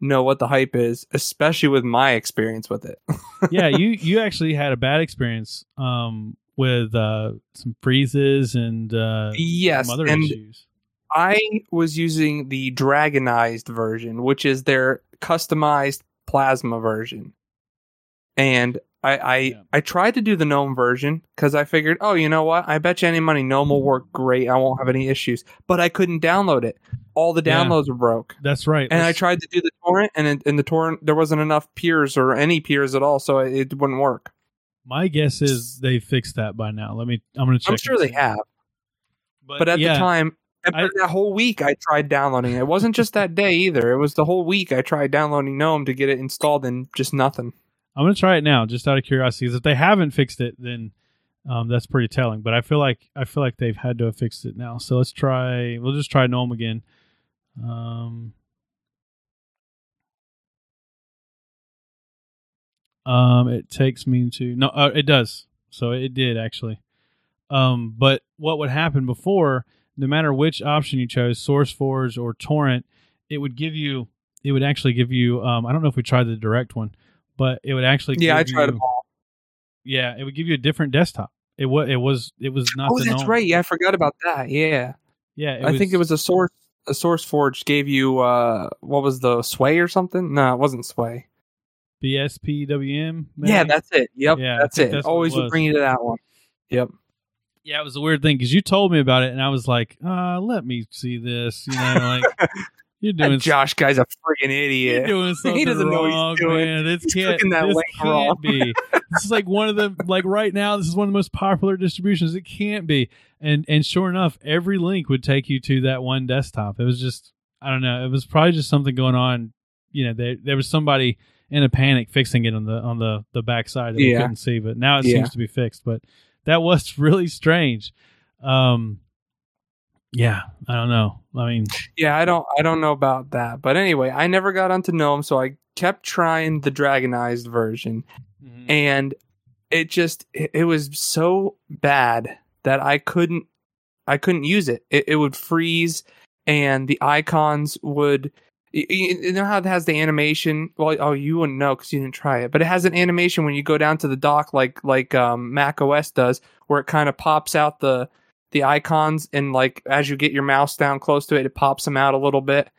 [SPEAKER 2] know what the hype is, especially with my experience with it. *laughs*
[SPEAKER 1] yeah, you you actually had a bad experience um, with uh, some freezes and uh,
[SPEAKER 2] yes,
[SPEAKER 1] other
[SPEAKER 2] and
[SPEAKER 1] issues.
[SPEAKER 2] I was using the dragonized version, which is their customized plasma version. And I I, yeah. I tried to do the GNOME version because I figured, oh, you know what? I bet you any money GNOME will work great. I won't have any issues. But I couldn't download it. All the downloads yeah. were broke.
[SPEAKER 1] That's right.
[SPEAKER 2] And Let's... I tried to do the torrent, and in the torrent there wasn't enough peers or any peers at all, so it, it wouldn't work.
[SPEAKER 1] My guess is they fixed that by now. Let me. I'm going to check.
[SPEAKER 2] I'm sure they have. But, but at yeah, the time, I, that whole week I tried downloading it. It wasn't just that day either. It was the whole week I tried downloading GNOME to get it installed, and just nothing.
[SPEAKER 1] I'm gonna try it now, just out of curiosity. Because if they haven't fixed it, then um, that's pretty telling. But I feel like I feel like they've had to have fixed it now. So let's try. We'll just try GNOME again. Um, um, it takes me to no, uh, it does. So it did actually. Um, but what would happen before? No matter which option you chose, SourceForge or Torrent, it would give you. It would actually give you. Um, I don't know if we tried the direct one but it would actually
[SPEAKER 2] yeah I tried you, them all.
[SPEAKER 1] Yeah, it would give you a different desktop. It was it was it was not.
[SPEAKER 2] Oh, that's right. Yeah, I forgot about that. Yeah,
[SPEAKER 1] yeah.
[SPEAKER 2] I was, think it was a source. A source forge gave you uh what was the Sway or something? No, it wasn't Sway.
[SPEAKER 1] BSPWM.
[SPEAKER 2] Maybe? Yeah, that's it. Yep, yeah, that's it. That's Always would bring you to that one. Yep.
[SPEAKER 1] Yeah, it was a weird thing because you told me about it, and I was like, uh, "Let me see this." You know, like *laughs*
[SPEAKER 2] You're doing Josh guy's a freaking idiot.
[SPEAKER 1] You're doing *laughs* something he doesn't wrong, know what he's doing. Man. This he's can't, that this can't be. this is like one of the like right now. This is one of the most popular distributions. It can't be. And and sure enough, every link would take you to that one desktop. It was just I don't know. It was probably just something going on. You know, there there was somebody in a panic fixing it on the on the the backside that yeah. we couldn't see. But now it yeah. seems to be fixed. But that was *laughs* really strange. Um, yeah, I don't know. I mean,
[SPEAKER 2] yeah, I don't, I don't know about that. But anyway, I never got onto GNOME, so I kept trying the Dragonized version, mm-hmm. and it just, it, it, was so bad that I couldn't, I couldn't use it. It, it would freeze, and the icons would. You know how it has the animation? Well, oh, you wouldn't know because you didn't try it, but it has an animation when you go down to the dock, like like um, Mac OS does, where it kind of pops out the the icons and like as you get your mouse down close to it, it pops them out a little bit.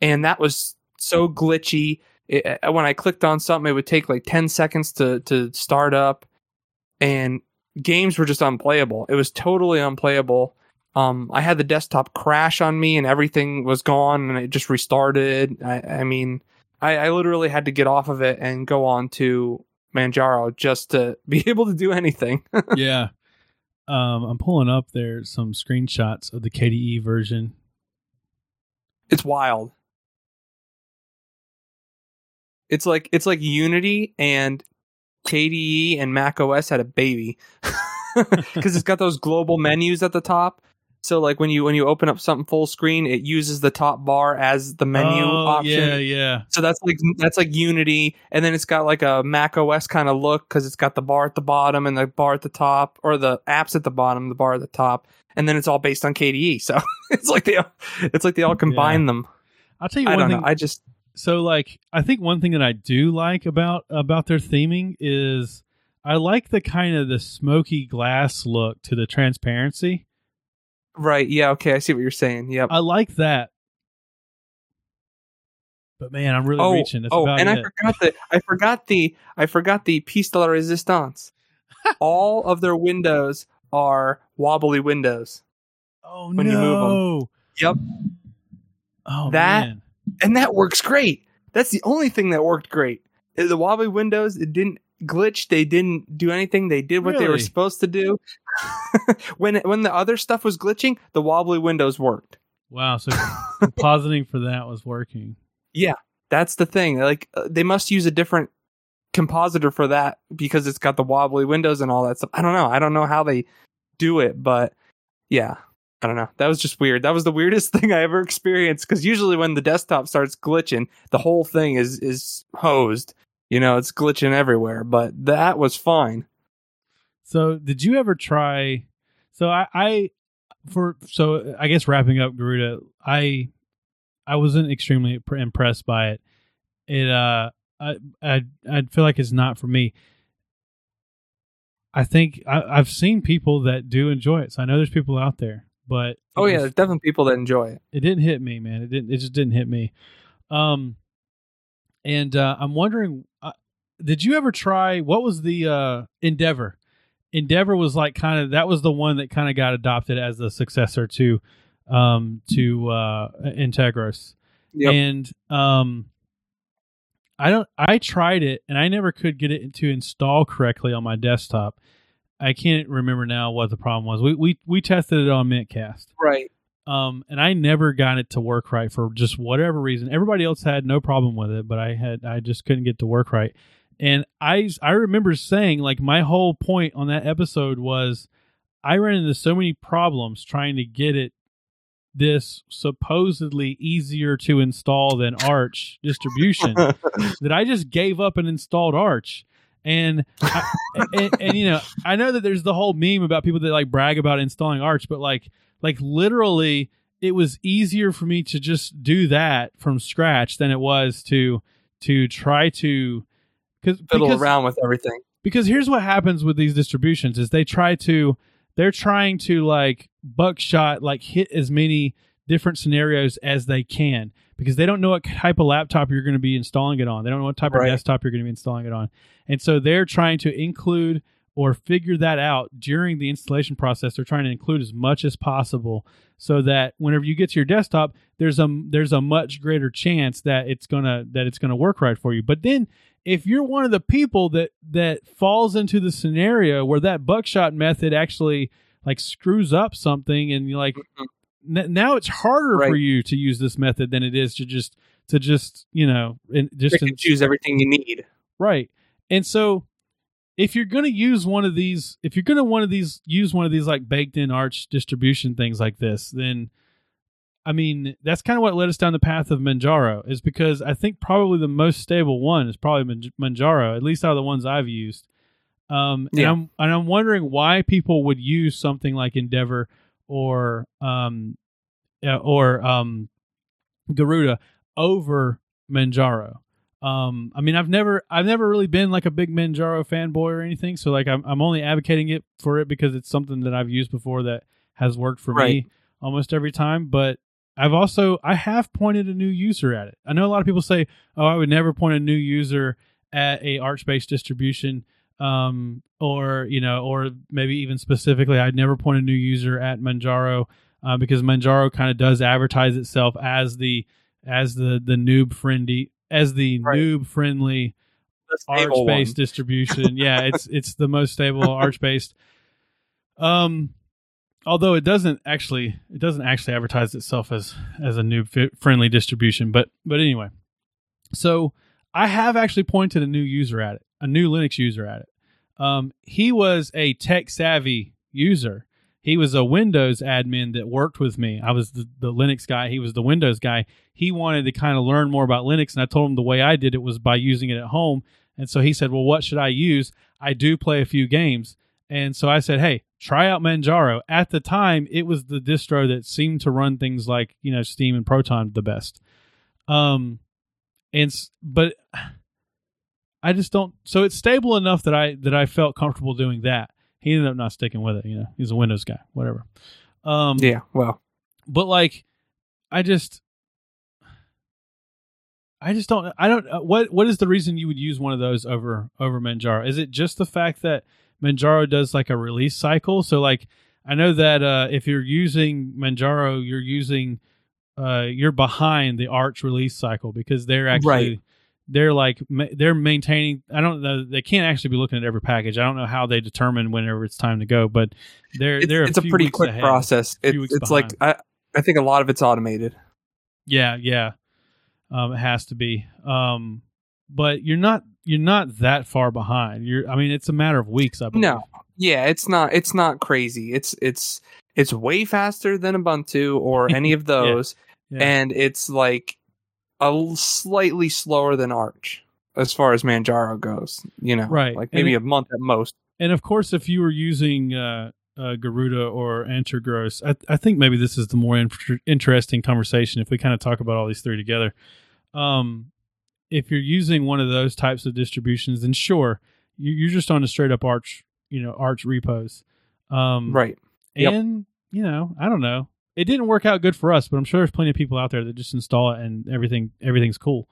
[SPEAKER 2] And that was so glitchy. It, when I clicked on something, it would take like 10 seconds to, to start up. And games were just unplayable. It was totally unplayable. Um, I had the desktop crash on me and everything was gone and it just restarted. I, I mean, I, I literally had to get off of it and go on to Manjaro just to *laughs* be able to do anything. *laughs*
[SPEAKER 1] yeah. Um, I'm pulling up there some screenshots of the KDE version.
[SPEAKER 2] It's wild. It's like it's like Unity and KDE and Mac OS had a baby *laughs* because it's got those global menus at the top. So like when you when you open up something full screen, it uses the top bar as the menu
[SPEAKER 1] oh,
[SPEAKER 2] option.
[SPEAKER 1] Yeah, yeah.
[SPEAKER 2] So that's like that's like Unity, and then it's got like a Mac OS kind of look because it's got the bar at the bottom and the bar at the top, or the apps at the bottom, the bar at the top, and then it's all based on KDE. *laughs* So it's like they it's like they all combine yeah. them.
[SPEAKER 1] I'll tell you
[SPEAKER 2] I
[SPEAKER 1] one thing.
[SPEAKER 2] Know, I just
[SPEAKER 1] so like I think one thing that I do like about about their theming is I like the kind of the smoky glass look to the transparency.
[SPEAKER 2] Right. Yeah. Okay. I see what you're saying. Yep.
[SPEAKER 1] I like that. But man, I'm really
[SPEAKER 2] oh,
[SPEAKER 1] reaching. That's
[SPEAKER 2] oh,
[SPEAKER 1] and
[SPEAKER 2] it. I forgot the I forgot the I forgot the piece de la resistance. All of their windows are wobbly windows.
[SPEAKER 1] Oh when no! You move them.
[SPEAKER 2] Yep.
[SPEAKER 1] Oh
[SPEAKER 2] that
[SPEAKER 1] man.
[SPEAKER 2] and that works great. That's the only thing that worked great. Eh, the wobbly windows. It didn't glitch. They didn't do anything. They did what really? they were supposed to do. *laughs* when when the other stuff was glitching, the wobbly windows worked.
[SPEAKER 1] Wow, so *laughs* compositing for that was working.
[SPEAKER 2] Yeah, that's the thing. Like uh, they must use a different compositor for that because it's got the wobbly windows and all that stuff. I don't know. I don't know how they do it, but yeah. I don't know. That was just weird. That was the weirdest *laughs* thing I ever experienced because usually when the desktop starts glitching, the whole thing is is hosed. You know, it's glitching everywhere, but that was fine.
[SPEAKER 1] So, did you ever try? So, I, I for so I guess wrapping up Garuda, I I wasn't extremely impressed by it. It uh, I I I feel like it's not for me. I think I, have seen people that do enjoy it, so I know there's people out there. But
[SPEAKER 2] oh yeah, there's definitely people that enjoy it.
[SPEAKER 1] It didn't hit me, man. It didn't. It just didn't hit me. Um, and uh, I'm wondering, uh, did you ever try? What was the uh, Endeavor? Endeavor was like kind of that was the one that kind of got adopted as the successor to um, to uh, Antergos. Yep. And um, I don't. I tried it and I never could get it to install correctly on my desktop. I can't remember now what the problem was. We we we tested it on Mintcast,
[SPEAKER 2] right?
[SPEAKER 1] Um, and I never got it to work right for just whatever reason. Everybody else had no problem with it, but I had I just couldn't get to work right. And I I remember saying like my whole point on that episode was I ran into so many problems trying to get it this supposedly easier to install than Arch distribution *laughs* that I just gave up and installed Arch. And, I, and, and you know I know that there's the whole meme about people that like brag about installing Arch, but like like literally it was easier for me to just do that from scratch than it was to to try to
[SPEAKER 2] cause, fiddle because, around with everything.
[SPEAKER 1] Because here's what happens with these distributions is they try to they're trying to like buckshot like hit as many different scenarios as they can because they don't know what type of laptop you're going to be installing it on. They don't know what type right. of desktop you're going to be installing it on. And so they're trying to include or figure that out during the installation process. They're trying to include as much as possible so that whenever you get to your desktop, there's a there's a much greater chance that it's gonna that it's gonna work right for you. But then if you're one of the people that that falls into the scenario where that buckshot method actually like screws up something and you're like mm-hmm. n- now it's harder right. for you to use this method than it is to just to just you know and just
[SPEAKER 2] to choose everything you need
[SPEAKER 1] right and so if you're going to use one of these, if you're going to one of these use one of these like baked in Arch distribution things like this, then I mean that's kind of what led us down the path of Manjaro. Is because I think probably the most stable one is probably Manjaro, at least out of the ones I've used. Um, and yeah. I'm and I'm wondering why people would use something like Endeavor or um, or um, Garuda over Manjaro. Um, I mean, I've never, I've never really been like a big Manjaro fanboy or anything. So like, I'm, I'm only advocating it for it because it's something that I've used before that has worked for right. me almost every time. But I've also, I have pointed a new user at it. I know a lot of people say, oh, I would never point a new user at a Arch-based distribution. Um, or, you know, or maybe even specifically, I'd never point a new user at Manjaro, uh, because Manjaro kind of does advertise itself as the, as the, the noob friendly as the right. noob friendly arch based distribution. *laughs* yeah, it's it's the most stable arch based. Um, although it doesn't actually it doesn't actually advertise itself as as a noob friendly distribution, but but anyway, so I have actually pointed a new user at it, a new Linux user at it. Um, he was a tech savvy user. He was a Windows admin that worked with me. I was the, the Linux guy. He was the Windows guy. He wanted to kind of learn more about Linux, and I told him the way I did it was by using it at home. And so he said, Well, what should I use? I do play a few games. And so I said, Hey, try out Manjaro. At the time, it was the distro that seemed to run things like, you know, Steam and Proton the best. Um, and, but *sighs* I just don't, so it's stable enough that I, that I felt comfortable doing that. He ended up not sticking with it. You know, he's a Windows guy, whatever. Um,
[SPEAKER 2] yeah, well,
[SPEAKER 1] but like, I just, I just don't. I don't. Uh, what What is the reason you would use one of those over over Manjaro? Is it just the fact that Manjaro does like a release cycle? So like, I know that uh, if you're using Manjaro, you're using uh, you're behind the Arch release cycle because they're actually right. They're like they're maintaining. I don't know. They can't actually be looking at every package. I don't know how they determine whenever it's time to go, but they're
[SPEAKER 2] it's,
[SPEAKER 1] they're.
[SPEAKER 2] A it's a pretty quick ahead, process. It, it's behind. like I I think a lot of it's automated.
[SPEAKER 1] Yeah, yeah. Um, it has to be. Um, but you're not you're not that far behind. You're I mean it's a matter of weeks. I believe.
[SPEAKER 2] No, yeah, it's not it's not crazy. It's it's it's way faster than Ubuntu or any *laughs* of those, yeah. Yeah. and it's like a slightly slower than Arch as far as Manjaro goes. You know,
[SPEAKER 1] right?
[SPEAKER 2] Like maybe it, a month at most.
[SPEAKER 1] And of course, if you were using uh, uh, Garuda or Antergos, I, I think maybe this is the more in- interesting conversation if we kind of talk about all these three together um, if you're using one of those types of distributions, then sure, you're just on a straight up Arch, you know, Arch repos. Um,
[SPEAKER 2] right.
[SPEAKER 1] And, yep. you know, I don't know. It didn't work out good for us, but I'm sure there's plenty of people out there that just install it and everything, everything's cool.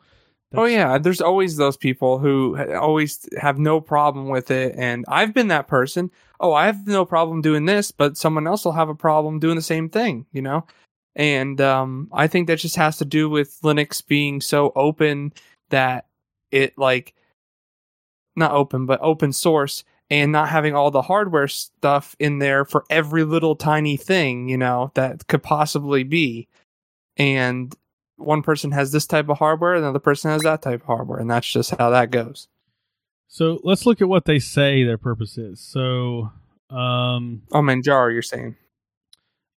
[SPEAKER 2] That's, oh yeah, there's always those people who always have no problem with it, and I've been that person. Oh, I have no problem doing this, but someone else will have a problem doing the same thing. You know, and um, I think that just has to do with Linux being so open that it like not open but open source and not having all the hardware stuff in there for every little tiny thing, you know, that could possibly be. And one person has this type of hardware, another person has that type of hardware, and that's just how that goes.
[SPEAKER 1] So let's look at what they say their purpose is. So, um,
[SPEAKER 2] oh, Manjaro, you're saying?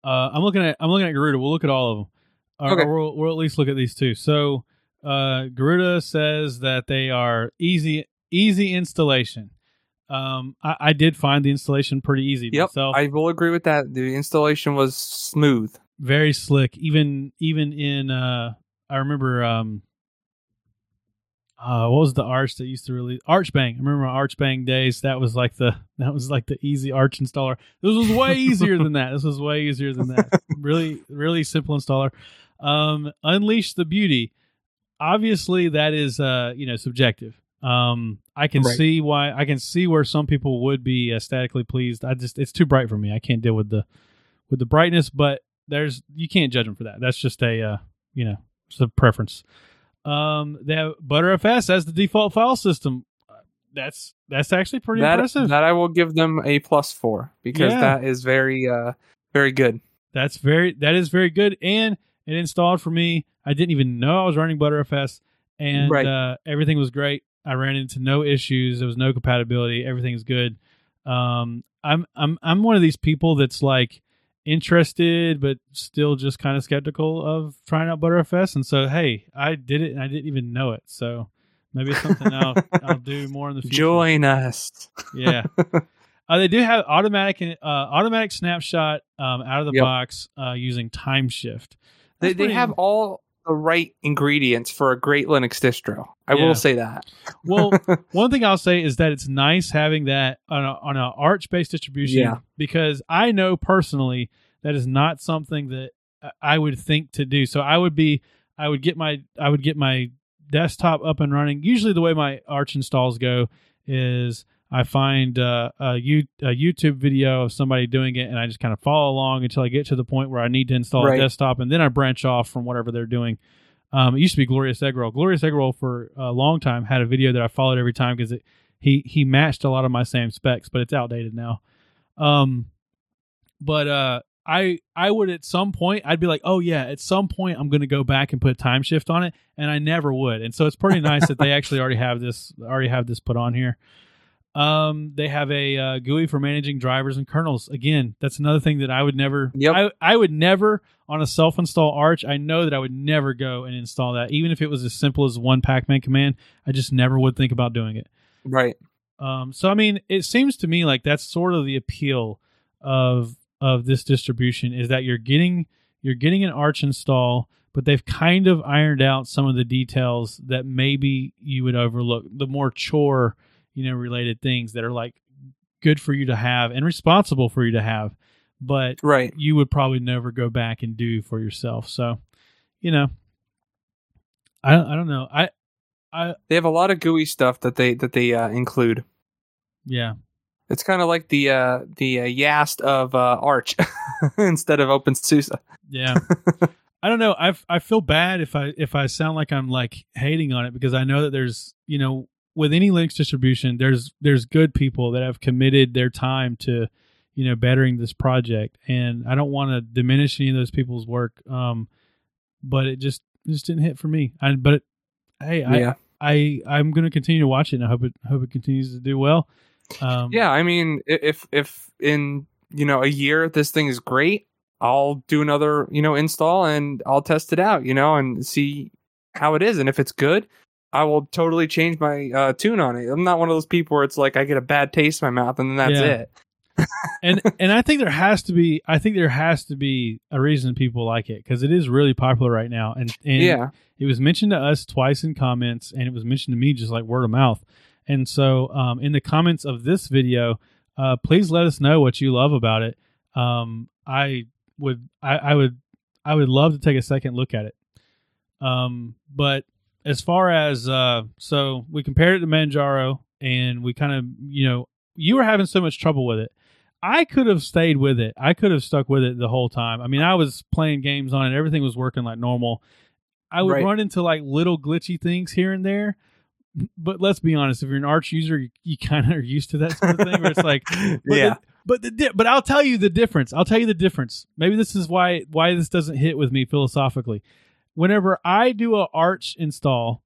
[SPEAKER 1] Uh, I'm looking at I'm looking at Garuda. We'll look at all of them. Okay. We'll, we'll at least look at these two. So uh, Garuda says that they are easy easy installation. Um, I, I did find the installation pretty easy.
[SPEAKER 2] Yep,
[SPEAKER 1] myself.
[SPEAKER 2] I will agree with that. The installation was smooth,
[SPEAKER 1] very slick. Even even in uh, I remember um, uh, what was the arch that used to release Archbang? I remember my Archbang days. That was like the that was like the easy Arch installer. This was way *laughs* easier than that. This was way easier than that. really, really simple installer. Um, Unleash the beauty. Obviously, that is uh, you know subjective. Um, I can right. see why I can see where some people would be aesthetically pleased. I just it's too bright for me. I can't deal with the with the brightness. But there's you can't judge them for that. That's just a uh, you know it's a preference. Um, they have Btrfs as the default file system. That's that's actually pretty
[SPEAKER 2] that,
[SPEAKER 1] impressive.
[SPEAKER 2] That I will give them a 4 because yeah. that is very uh very good.
[SPEAKER 1] That's very that is very good, and it installed for me. I didn't even know I was running Btrfs, and right. uh, everything was great. I ran into no issues. There was no compatibility. Everything's good. Um, I'm I'm I'm one of these people that's like interested but still just kind of skeptical of trying out Btrfs. And so, hey, I did it and I didn't even know it. So maybe it's something I'll, *laughs* I'll do more in the future.
[SPEAKER 2] Join us.
[SPEAKER 1] yeah. *laughs* Uh, they do have automatic uh, automatic snapshot um, out of the yep. box uh, using Timeshift.
[SPEAKER 2] That's they, they have all the right ingredients for a great Linux distro. I yeah. will say that.
[SPEAKER 1] well, *laughs* one thing I'll say is that it's nice having that on a, on an Arch based distribution yeah. because I know personally that is not something that I would think to do. So I would be I would get my I would get my desktop up and running. Usually the way my Arch installs go is I find uh, a, U- a, YouTube video of somebody doing it, and I just kind of follow along until I get to the point where I need to install right. a desktop, and then I branch off from whatever they're doing. Um, it used to be Glorious Eggroll. Glorious Eggroll for a long time had a video that I followed every time because he he matched a lot of my same specs, but it's outdated now. Um, but uh, I I would at some point I'd be like, oh yeah, at some point I'm going to go back and put Timeshift on it, and I never would. And so it's pretty nice that they *laughs* actually already have this already have this put on here. Um, they have a uh, GUI for managing drivers and kernels. Again, that's another thing that I would never.
[SPEAKER 2] Yep.
[SPEAKER 1] I I would never on a self install Arch. I know that I would never go and install that, even if it was as simple as one Pacman command. I just never would think about doing it.
[SPEAKER 2] Right.
[SPEAKER 1] Um. So I mean, it seems to me like that's sort of the appeal of of this distribution is that you're getting you're getting an Arch install, but they've kind of ironed out some of the details that maybe you would overlook. The more chore, you know, related things that are like good for you to have and responsible for you to have, but
[SPEAKER 2] right.
[SPEAKER 1] you would probably never go back and do for yourself. So, you know, I I don't know. I I
[SPEAKER 2] They have a lot of GUI stuff that they that they uh, include.
[SPEAKER 1] yeah.
[SPEAKER 2] It's kind of like the uh, the uh, Yast of uh, Arch *laughs* instead of OpenSUSE.
[SPEAKER 1] Yeah. *laughs* I don't know. I I feel bad if I if I sound like I'm like hating on it because I know that there's you know with any Linux distribution there's there's good people that have committed their time to you know bettering this project and I don't want to diminish any of those people's work. Um, but it just just didn't hit for me. I but it, hey I
[SPEAKER 2] yeah.
[SPEAKER 1] I I'm going to continue to watch it and I hope it hope it continues to do well. Um,
[SPEAKER 2] Yeah, I mean, if if in you know a year this thing is great, I'll do another you know install and I'll test it out, you know, and see how it is. And if it's good, I will totally change my uh, tune on it. I'm not one of those people where it's like I get a bad taste in my mouth and then that's
[SPEAKER 1] Yeah.
[SPEAKER 2] it. *laughs*
[SPEAKER 1] and and I think there has to be I think there has to be a reason people like it because it is really popular right now and and
[SPEAKER 2] yeah,
[SPEAKER 1] it was mentioned to us twice in comments and it was mentioned to me just like word of mouth and so um, in the comments of this video uh, please let us know what you love about it um, I would I, I would I would love to take a second look at it um, but as far as uh, so we compared it to Manjaro and we kind of you know you were having so much trouble with it I could have stayed with it. I could have stuck with it the whole time. I mean, I was playing games on it. Everything was working like normal. I would
[SPEAKER 2] Right.
[SPEAKER 1] run into like little glitchy things here and there. But let's be honest, if you're an Arch user, you, you kind of are used to that sort of thing where it's like, *laughs* but
[SPEAKER 2] yeah,
[SPEAKER 1] the, but the di- but I'll tell you the difference. I'll tell you the difference. Maybe this is why why this doesn't hit with me philosophically. Whenever I do a Arch install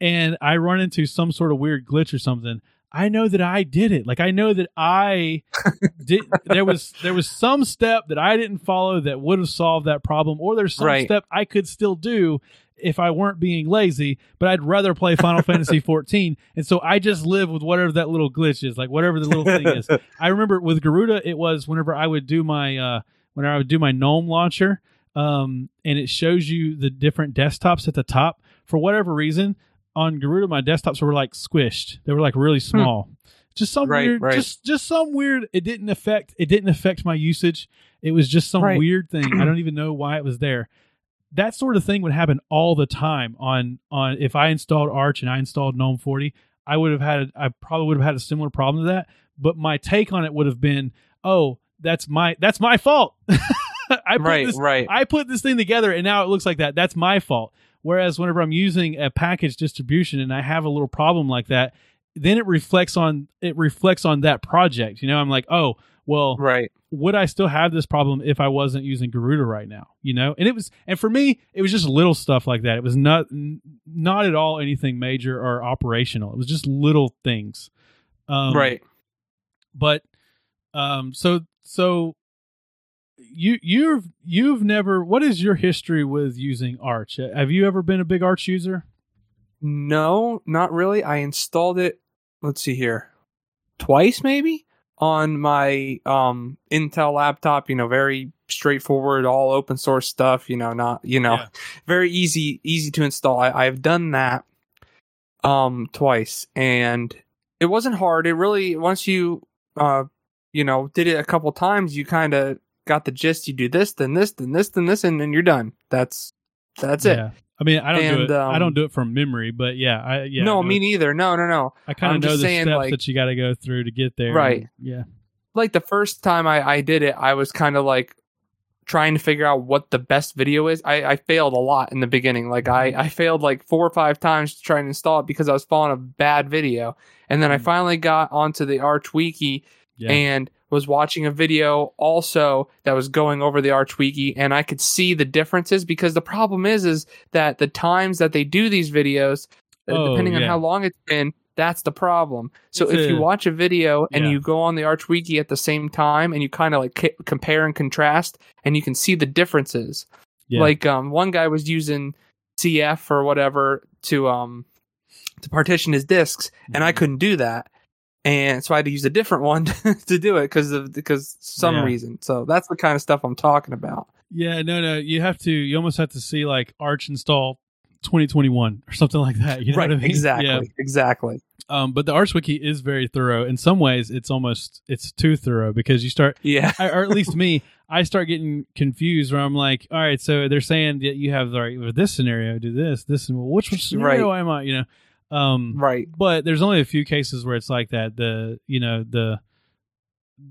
[SPEAKER 1] and I run into some sort of weird glitch or something, I know that I did it. Like I know that I *laughs* did. There was there was some step that I didn't follow that would have solved that problem, or there's some
[SPEAKER 2] Right.
[SPEAKER 1] step I could still do if I weren't being lazy. But I'd rather play Final Fantasy *laughs* 14, and so I just live with whatever that little glitch is, like whatever the little thing is. *laughs* I remember with Garuda, it was whenever I would do my uh whenever I would do my GNOME launcher, um, and it shows you the different desktops at the top. For whatever reason, on Garuda, my desktops were like squished. They were like really small. Just some
[SPEAKER 2] Hmm. Right,
[SPEAKER 1] weird,
[SPEAKER 2] right.
[SPEAKER 1] just just some weird. It didn't affect. It didn't affect my usage. It was just some
[SPEAKER 2] Right.
[SPEAKER 1] weird thing. I don't *clears throat* even know why it was there. That sort of thing would happen all the time on on if I installed Arch and I installed GNOME 40. I would have had. I probably would have had a similar problem to that. But my take on it would have been, oh, that's my that's my fault. *laughs* *laughs* I put
[SPEAKER 2] right,
[SPEAKER 1] this
[SPEAKER 2] right.
[SPEAKER 1] I put this thing together and now it looks like that. That's my fault. Whereas whenever I'm using a package distribution and I have a little problem like that, then it reflects on it reflects on that project. You know, I'm like, oh, well,
[SPEAKER 2] right.
[SPEAKER 1] would I still have this problem if I wasn't using Garuda right now? You know, and it was, and for me, it was just little stuff like that. It was not, not at all anything major or operational. It was just little things. Um,
[SPEAKER 2] right.
[SPEAKER 1] But, um, so, so you, you've, you've never, what is your history with using Arch? Have you ever been a big Arch user?
[SPEAKER 2] No, not really. I installed it. Let's see here, twice maybe on my um Intel laptop. You know, very straightforward, all open source stuff. You know, not you know,
[SPEAKER 1] Yeah. *laughs*
[SPEAKER 2] very easy, easy to install. I, I've done that um twice, and it wasn't hard. It really once you uh you know did it a couple times, you kind of got the gist. You do this, then this, then this, then this, and then you're done. That's that's it.
[SPEAKER 1] Yeah. I mean, I don't do
[SPEAKER 2] And,
[SPEAKER 1] it. I
[SPEAKER 2] um,
[SPEAKER 1] don't do it from memory, but yeah, I yeah.
[SPEAKER 2] no,
[SPEAKER 1] I
[SPEAKER 2] me neither. No, no, no.
[SPEAKER 1] I kind of know the
[SPEAKER 2] saying,
[SPEAKER 1] steps
[SPEAKER 2] like-
[SPEAKER 1] that you got to go through to get there.
[SPEAKER 2] Right.
[SPEAKER 1] Yeah.
[SPEAKER 2] like the first time I, I did it, I was kind of like, trying to figure out what the best video is. I, I failed a lot in the beginning. Like I, I failed like four or five times to try and install it because I was following a bad video. And then I
[SPEAKER 1] Mm.
[SPEAKER 2] finally got onto the Arch Wiki
[SPEAKER 1] Yeah.
[SPEAKER 2] and was watching a video also that was going over the Arch Wiki and I could see the differences because the problem is is that the times that they do these videos, uh,
[SPEAKER 1] Oh,
[SPEAKER 2] depending on how long it's been, that's the problem. So
[SPEAKER 1] It's
[SPEAKER 2] if you watch a video and
[SPEAKER 1] Yeah.
[SPEAKER 2] you go on the Arch Wiki at the same time and you kind of like c- compare and contrast and you can see the differences.
[SPEAKER 1] Yeah.
[SPEAKER 2] Like um one guy was using CF or whatever to um to partition his disks and I
[SPEAKER 1] Mhm.
[SPEAKER 2] couldn't do that. And so I had to use a different one *laughs* to do it because of because some
[SPEAKER 1] Yeah.
[SPEAKER 2] reason. So that's the kind of stuff I'm talking about.
[SPEAKER 1] Yeah, no, no. You have to. You almost have to see like Arch install 2021 or something like that. You know what I mean?
[SPEAKER 2] exactly.
[SPEAKER 1] Yeah.
[SPEAKER 2] Exactly.
[SPEAKER 1] Um, but the Arch Wiki is very thorough. In some ways, it's almost it's too thorough because you start,
[SPEAKER 2] Yeah.
[SPEAKER 1] I- or at least me, *laughs* I start getting confused where I'm like, all right, so they're saying that you have all right this scenario, do this, this, and well, which scenario am I? You know, um,
[SPEAKER 2] Right.
[SPEAKER 1] but there's only a few cases where it's like that. The you know the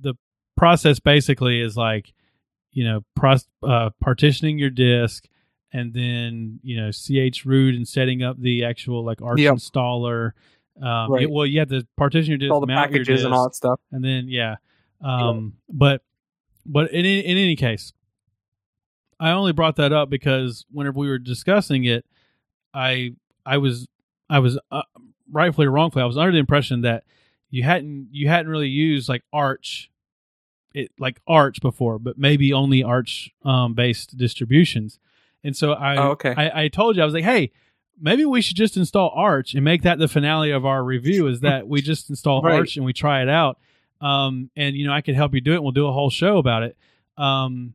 [SPEAKER 1] the process basically is like you know pros, uh, partitioning your disk and then you know chroot and setting up the actual like Arch
[SPEAKER 2] Yep.
[SPEAKER 1] installer. Um,
[SPEAKER 2] Right.
[SPEAKER 1] yeah, well, you have to partition your disk,
[SPEAKER 2] All the packages and all that stuff.
[SPEAKER 1] and then yeah, um, but but in in any case, I only brought that up because whenever we were discussing it, I I was I was uh, rightfully or wrongfully I was under the impression that you hadn't you hadn't really used like Arch, it like Arch before, but maybe only Arch um, based distributions, and so I
[SPEAKER 2] Oh, okay.
[SPEAKER 1] I, I told you I was like, hey. Maybe we should just install Arch and make that the finale of our review. Is that we just install
[SPEAKER 2] Right.
[SPEAKER 1] Arch and we try it out, um, and you know I could help you do it. and We'll do a whole show about it. Um,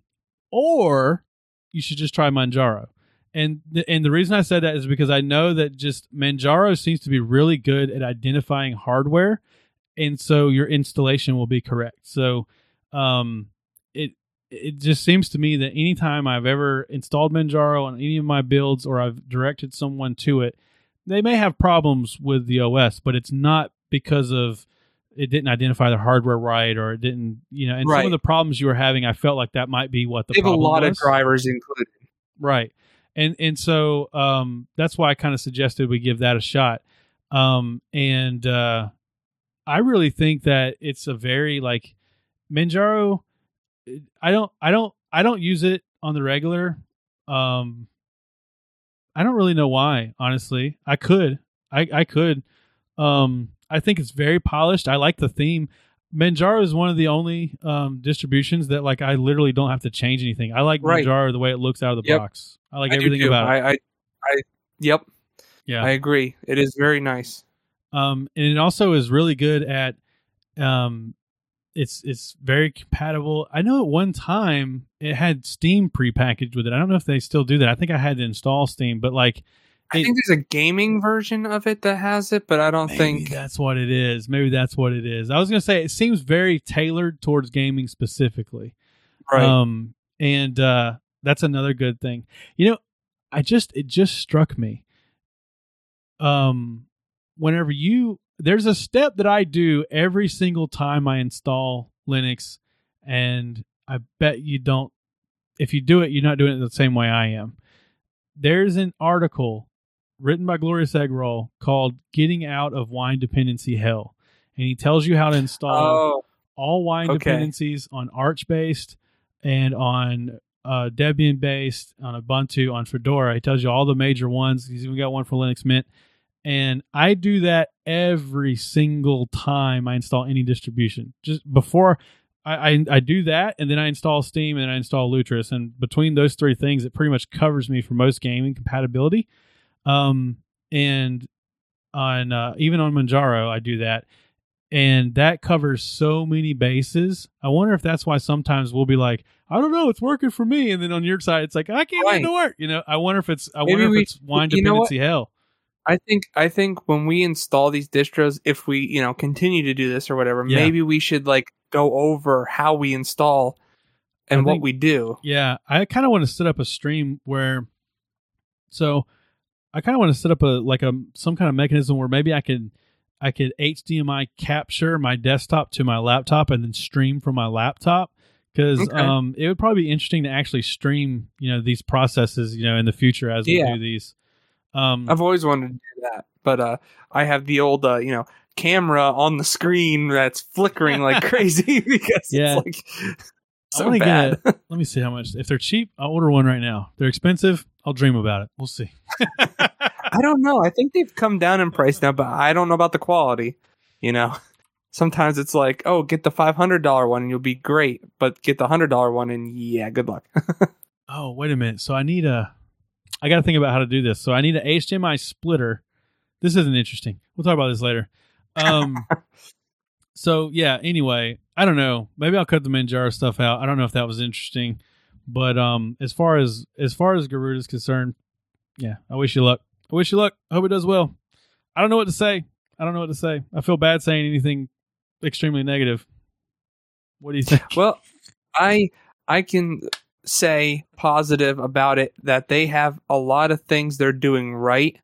[SPEAKER 1] or you should just try Manjaro. And the, and the reason I said that is because I know that just Manjaro seems to be really good at identifying hardware, and so your installation will be correct. So, um, it it just seems to me that anytime I've ever installed Manjaro on any of my builds or I've directed someone to it, they may have problems with the OS, but it's not because of it didn't identify the hardware right or it didn't, you know, and some of the problems you were having, I felt like that might be what the
[SPEAKER 2] They have a lot of
[SPEAKER 1] was.
[SPEAKER 2] drivers included.
[SPEAKER 1] Right. And and so um that's why I kind of suggested we give that a shot. Um and uh I really think that it's a very like Manjaro I don't I don't I don't use it on the regular. Um I don't really know why, honestly. I could. I I could. Um I think it's very polished. I like the theme. Manjaro is one of the only um, distributions that like I literally don't have to change anything. I like
[SPEAKER 2] Right.
[SPEAKER 1] Manjaro the way it looks out of the
[SPEAKER 2] Yep.
[SPEAKER 1] box. I like
[SPEAKER 2] I do
[SPEAKER 1] everything
[SPEAKER 2] too.
[SPEAKER 1] about it.
[SPEAKER 2] I, I, I, yep,
[SPEAKER 1] Yeah.
[SPEAKER 2] I agree. It is very nice.
[SPEAKER 1] um, and it also is really good at um, it's it's very compatible. I know at one time it had Steam prepackaged with it. I don't know if they still do that. I think I had to install Steam, but like
[SPEAKER 2] I think there's a gaming version of it that has it, but I don't
[SPEAKER 1] maybe
[SPEAKER 2] think.
[SPEAKER 1] that's what it is. Maybe that's what it is. I was gonna say it seems very tailored towards gaming specifically.
[SPEAKER 2] Right.
[SPEAKER 1] Um, and uh, that's another good thing. You know, I just it just struck me. Um, whenever you there's a step that I do every single time I install Linux, and I bet you don't. If you do it, you're not doing it the same way I am. There's an article written by Glorious Eggroll called "Getting Out of Wine Dependency Hell," and he tells you how to install
[SPEAKER 2] oh,
[SPEAKER 1] all wine
[SPEAKER 2] Okay.
[SPEAKER 1] dependencies on Arch based and on uh, Debian based, on Ubuntu, on Fedora. He tells you all the major ones. He's even got one for Linux Mint. And I do that every single time I install any distribution. Just before I, I, I do that, and then I install Steam and I install Lutris. And between those three things, it pretty much covers me for most gaming compatibility. Um, and on uh, even on Manjaro, I do that and that covers so many bases. I wonder if that's why sometimes we'll be like, I don't know, it's working for me, and then on your side, it's like I can't get it to
[SPEAKER 2] Right.
[SPEAKER 1] work. You know, I wonder if it's I
[SPEAKER 2] Maybe
[SPEAKER 1] wonder if it's wine
[SPEAKER 2] you know
[SPEAKER 1] dependency hell.
[SPEAKER 2] I think I think when we install these distros, if we you know continue to do this or whatever,
[SPEAKER 1] Yeah.
[SPEAKER 2] maybe we should like go over how we install and
[SPEAKER 1] I
[SPEAKER 2] what
[SPEAKER 1] think-
[SPEAKER 2] we do.
[SPEAKER 1] Yeah, I kind of want to set up a stream where, so I kind of want to set up a like a some kind of mechanism where maybe I can I could HDMI capture my desktop to my laptop and then stream from my laptop because okay. um, it would probably be interesting to actually stream, you know, these processes, you know, in the future as we do these.
[SPEAKER 2] Um, I've always wanted to do that, but uh, I have the old, uh, you know, camera on the screen that's flickering like *laughs* crazy *laughs* because yeah. it's like *laughs* so bad.
[SPEAKER 1] Get, let me see how much. If they're cheap, I'll order one right now. They're expensive, I'll dream about it. We'll see.
[SPEAKER 2] I don't know. I think they've come down in price now, but I don't know about the quality. You know, *laughs* sometimes it's like, oh, get the five hundred dollar one and you'll be great, but get the hundred dollar one and yeah, good luck. *laughs*
[SPEAKER 1] oh, wait a minute. So I need a. I got to think about how to do this. So I need an HDMI splitter. This isn't interesting. We'll talk about this later. Um, *laughs* so yeah. Anyway, I don't know. Maybe I'll cut the Manjaro stuff out. I don't know if that was interesting, but um, as far as as far as Garuda is concerned, yeah, I wish you luck. I wish you luck. I hope it does well. I don't know what to say. I don't know what to say. I feel bad saying anything extremely negative. What do you think?
[SPEAKER 2] Well, I I can say positive about it that they have a lot of things they're doing right.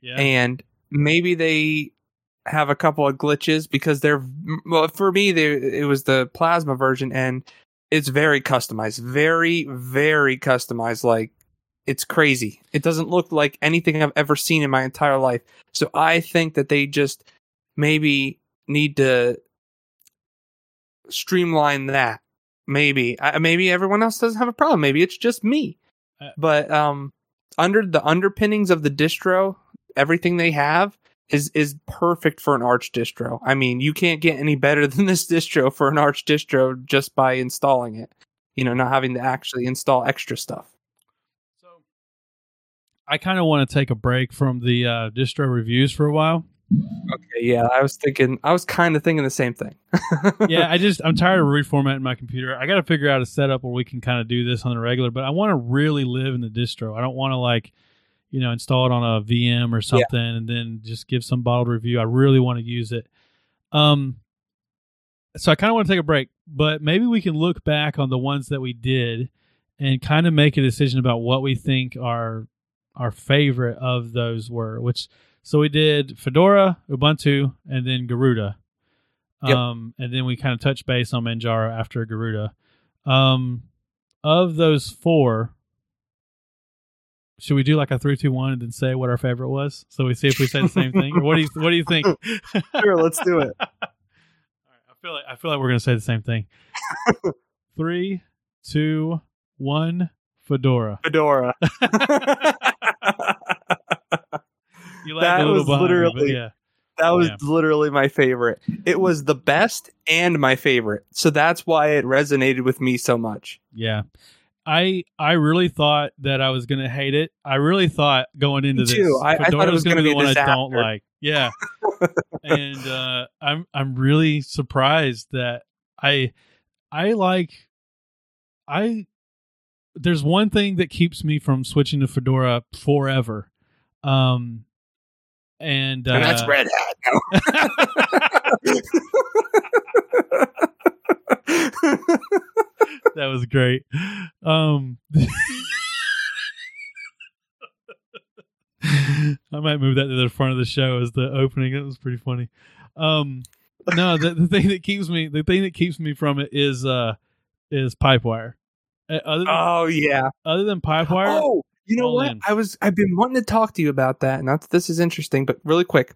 [SPEAKER 2] Yeah. And maybe they have a couple of glitches because they're well for me they it was the plasma version and it's very customized very very customized like it's crazy. It doesn't look like anything i've ever seen in my entire life. So i think that they just maybe need to streamline that maybe. I, maybe everyone else doesn't have a problem. Maybe it's just me. Uh, but um under the underpinnings of the distro everything they have is is perfect for an Arch distro. I mean, you can't get any better *laughs* than this distro for an Arch distro just by installing it. You know, not having to actually install extra stuff. So,
[SPEAKER 1] I kind of want to take a break from the uh, distro reviews for a while.
[SPEAKER 2] Okay, yeah, I was thinking, I was kind of thinking the same thing. *laughs*
[SPEAKER 1] yeah, I just, I'm tired of reformatting my computer. I got to figure out a setup where we can kind of do this on the regular, but I want to really live in the distro. I don't want to like you know, install it on a VM or something yeah. and then just give some bottled review. I really want to use it. Um, so I kind of want to take a break, but maybe we can look back on the ones that we did and kind of make a decision about what we think our our favorite of those were. Which so we did Fedora, Ubuntu, and then Garuda. Yep. Um, and then we kind of touched base on Manjaro after Garuda. Um, of those four, should we do like a three, two, one, and then say what our favorite was? So we see if we say the same thing. Or what do you What do you think? *laughs*
[SPEAKER 2] sure, let's do it. *laughs* All
[SPEAKER 1] right, I feel like I feel like we're gonna say the same thing. *laughs* three, two, one. Fedora.
[SPEAKER 2] Fedora. you that was literally yeah. That oh, was yeah. literally my favorite. It was the best and my favorite. So that's why it resonated with me so much.
[SPEAKER 1] Yeah. I I really thought that I was gonna hate it. I really thought going into this,
[SPEAKER 2] I, I, thought it was, gonna, be the one I don't
[SPEAKER 1] like. Yeah, *laughs* and uh, I'm I'm really surprised that I I like I. There's one thing that keeps me from switching to Fedora forever, um, and,
[SPEAKER 2] uh, and that's Red
[SPEAKER 1] Hat. *laughs* *laughs* *laughs* that was great. Um, *laughs* I might move that to the front of the show as the opening. That was pretty funny. Um, no, the, the thing that keeps me the thing that keeps me from it is uh is Pipewire.
[SPEAKER 2] Uh, other than, oh yeah.
[SPEAKER 1] Other than Pipewire.
[SPEAKER 2] Oh, you know what? In. I was I've been wanting to talk to you about that. Not that this is interesting, but really quick.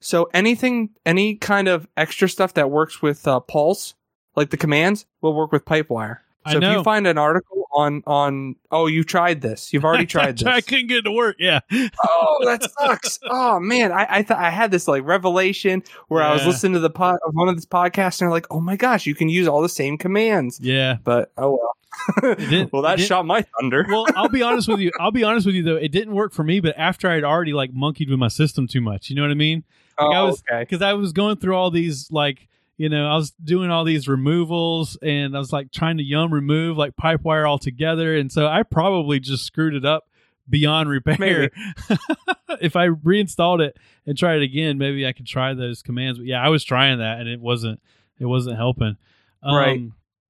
[SPEAKER 2] So anything, any kind of extra stuff that works with uh, Pulse, like the commands, will work with Pipewire. So if you find an article on on oh you tried this. You've already *laughs* tried this.
[SPEAKER 1] I couldn't get it to work yeah. *laughs*
[SPEAKER 2] Oh that sucks. Oh man. I I thought I had this like revelation where yeah. I was listening to the pod of one of these podcasts and they're like oh my gosh you can use all the same commands.
[SPEAKER 1] Yeah.
[SPEAKER 2] But oh well. *laughs* Well that shot my thunder.
[SPEAKER 1] Well I'll be honest with you I'll be honest with you though. It didn't work for me but after I'd already like monkeyed with my system too much you know what I mean? Like oh, I was because I was going through all these like you know, I was doing all these removals and I was like trying to yum remove like Pipewire altogether. And so I probably just screwed it up beyond repair. *laughs* if I reinstalled it and tried it again, maybe I could try those commands. But yeah, I was trying that and it wasn't it wasn't helping.
[SPEAKER 2] Um, right.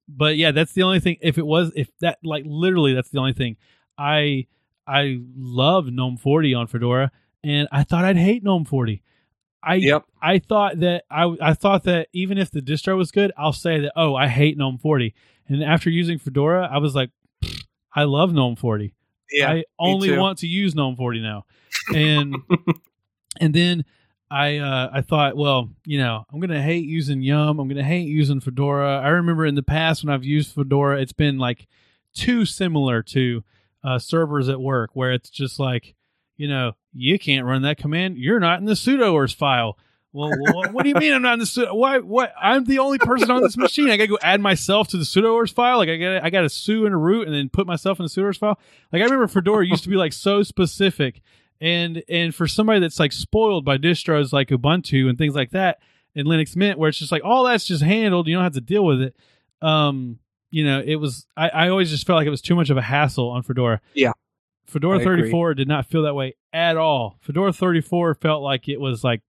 [SPEAKER 1] But yeah, that's the only thing. If it was, if that like literally, that's the only thing. I I love GNOME 40 on Fedora, and I thought I'd hate GNOME 40. I
[SPEAKER 2] Yep.
[SPEAKER 1] I thought that I I thought that even if the distro was good, I'll say that oh I hate GNOME 40. And after using Fedora, I was like, I love GNOME 40.
[SPEAKER 2] Yeah.
[SPEAKER 1] I only want to use GNOME 40 now. *laughs* And and then I uh, I thought, well, you know, I'm gonna hate using Yum. I'm gonna hate using Fedora. I remember in the past when I've used Fedora, it's been like too similar to uh, servers at work, where it's just like, you know, you can't run that command. You're not in the sudoers file. Well, wh- what do you mean I'm not in the sudo? Why? What? I'm the only person on this machine. I gotta go add myself to the sudoers file. Like I got I got to sue in a root and then put myself in the sudoers file. Like I remember Fedora used to be like so specific, and and for somebody that's like spoiled by distros like Ubuntu and things like that and Linux Mint, where it's just like all that's just handled, you don't have to deal with it. Um, you know, it was I, I always just felt like it was too much of a hassle on Fedora.
[SPEAKER 2] Yeah.
[SPEAKER 1] Fedora 34 did not feel that way at all. Fedora 34 felt like it was like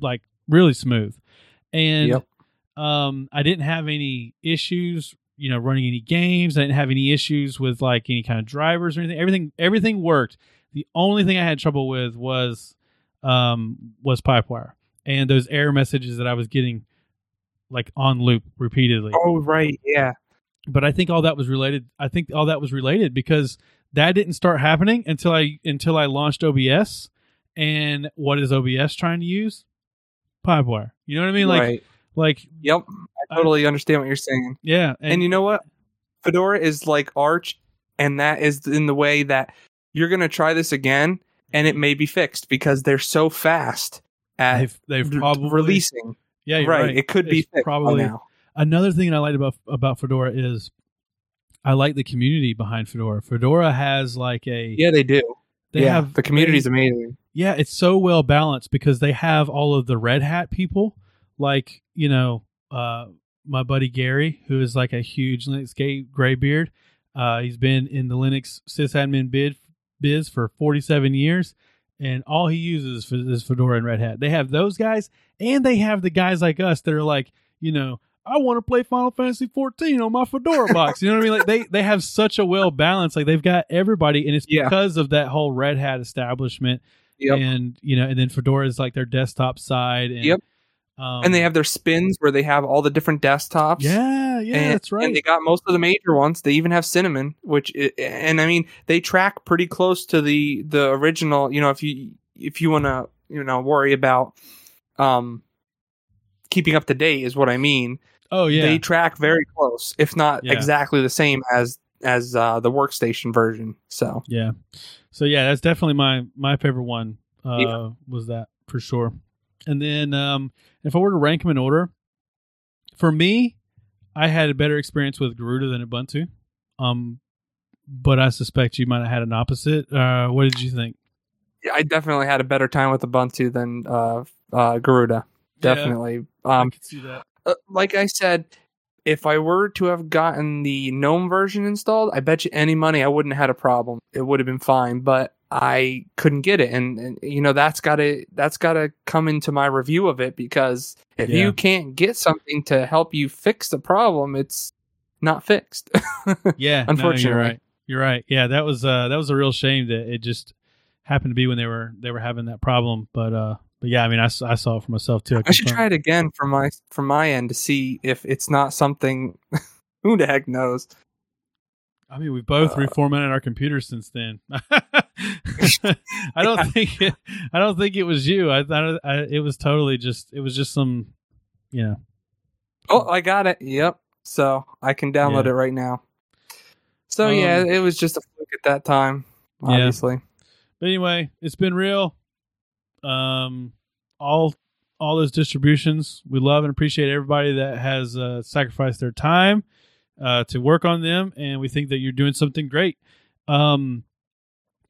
[SPEAKER 1] like really smooth. And
[SPEAKER 2] Yep.
[SPEAKER 1] um I didn't have any issues, you know, running any games. I didn't have any issues with like any kind of drivers or anything. Everything everything worked. The only thing I had trouble with was um was Pipewire and those error messages that I was getting like on loop repeatedly
[SPEAKER 2] Oh right, yeah.
[SPEAKER 1] but I think all that was related. I think all that was related because that didn't start happening until I until I launched OBS. And what is OBS trying to use? Pipewire. You know what I mean? Like
[SPEAKER 2] right.
[SPEAKER 1] like
[SPEAKER 2] Yep. I totally understand what you're saying.
[SPEAKER 1] yeah.
[SPEAKER 2] And, you know what? Fedora is like Arch, and that is in the way that you're gonna try this again, and it may be fixed because they're so fast at
[SPEAKER 1] they've they've
[SPEAKER 2] r-
[SPEAKER 1] probably
[SPEAKER 2] releasing.
[SPEAKER 1] Yeah, you're
[SPEAKER 2] right.
[SPEAKER 1] right.
[SPEAKER 2] It could be
[SPEAKER 1] It's
[SPEAKER 2] fixed
[SPEAKER 1] probably
[SPEAKER 2] now.
[SPEAKER 1] another thing I like about about Fedora is I like the community behind Fedora. Fedora has like a
[SPEAKER 2] Yeah, they do.
[SPEAKER 1] they
[SPEAKER 2] yeah,
[SPEAKER 1] have
[SPEAKER 2] the community's
[SPEAKER 1] they-
[SPEAKER 2] amazing.
[SPEAKER 1] Yeah, it's so well balanced because they have all of the Red Hat people, like you know, uh, my buddy Gary, who is like a huge Linux gay graybeard. Uh, he's been in the Linux sysadmin bid biz for 47 years, and all he uses is, is Fedora and Red Hat. They have those guys, and they have the guys like us that are like, you know, I want to play Final Fantasy 14 on my Fedora *laughs* box. You know what I mean? Like they they have such a well balance. Like they've got everybody, and it's
[SPEAKER 2] Yeah.
[SPEAKER 1] because of that whole Red Hat establishment
[SPEAKER 2] Yep.
[SPEAKER 1] and you know, and then Fedora is like their desktop side. And,
[SPEAKER 2] Yep.
[SPEAKER 1] Um,
[SPEAKER 2] and they have their spins where they have all the different desktops.
[SPEAKER 1] yeah, yeah,
[SPEAKER 2] and,
[SPEAKER 1] that's right.
[SPEAKER 2] And they got most of the major ones. They even have Cinnamon, which and I mean they track pretty close to the the original. You know, if you if you want to you know worry about um keeping up to date is what I mean.
[SPEAKER 1] Oh yeah,
[SPEAKER 2] They track very close, if not
[SPEAKER 1] Yeah.
[SPEAKER 2] exactly the same as as uh, the workstation version. So
[SPEAKER 1] yeah. So yeah, that's definitely my my favorite one. Uh,
[SPEAKER 2] Yeah.
[SPEAKER 1] was that for sure. And then um, if I were to rank them in order, for me, I had a better experience with Garuda than Ubuntu. Um, but I suspect you might have had an opposite. Uh, what did you think?
[SPEAKER 2] yeah, I definitely had a better time with Ubuntu than uh, uh, Garuda.
[SPEAKER 1] Yeah.
[SPEAKER 2] Definitely.
[SPEAKER 1] I
[SPEAKER 2] Um,
[SPEAKER 1] could see that.
[SPEAKER 2] Uh, like I said, if I were to have gotten the GNOME version installed, I bet you any money I wouldn't have had a problem. It would have been fine, but I couldn't get it, and, and you know that's got to that's got to come into my review of it because if
[SPEAKER 1] Yeah.
[SPEAKER 2] you can't get something to help you fix the problem, it's not fixed. *laughs*
[SPEAKER 1] Yeah, no,
[SPEAKER 2] Unfortunately.
[SPEAKER 1] you're right. You're right. Yeah, that was uh that was a real shame that it just happened to be when they were they were having that problem. But uh, but yeah, I mean, I saw it for myself too.
[SPEAKER 2] I should try it again from my from my end to see if it's not something. *laughs* who the heck knows?
[SPEAKER 1] I mean, we both
[SPEAKER 2] Uh,
[SPEAKER 1] reformatted our computers since then. *laughs* I *laughs* don't think it, I don't think it was you. I thought I, it was totally just it was just some, you know.
[SPEAKER 2] Oh, I got it. Yep. So I can download
[SPEAKER 1] Yeah.
[SPEAKER 2] it right now. So yeah,
[SPEAKER 1] Um,
[SPEAKER 2] it was just a fluke at that time.
[SPEAKER 1] Yeah.
[SPEAKER 2] Obviously.
[SPEAKER 1] But anyway, it's been real. Um, all all those distributions, we love and appreciate everybody that has uh, sacrificed their time uh, to work on them, and we think that you're doing something great. Um,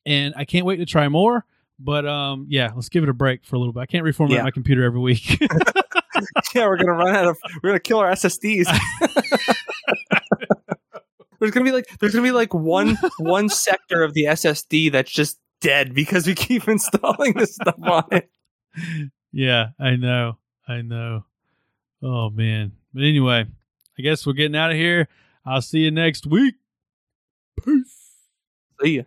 [SPEAKER 1] and I can't wait to try more. But um, yeah, let's give it a break for a little bit. I can't reformat
[SPEAKER 2] Yeah.
[SPEAKER 1] my computer every week. *laughs* *laughs*
[SPEAKER 2] yeah, we're gonna run out of. We're gonna kill our SSDs. *laughs* there's gonna be like there's gonna be like one one sector of the SSD that's just dead because we keep installing this stuff on it.
[SPEAKER 1] yeah, I know, I know. Oh man. But anyway, I guess we're getting out of here. I'll see you next week. Peace.
[SPEAKER 2] See ya.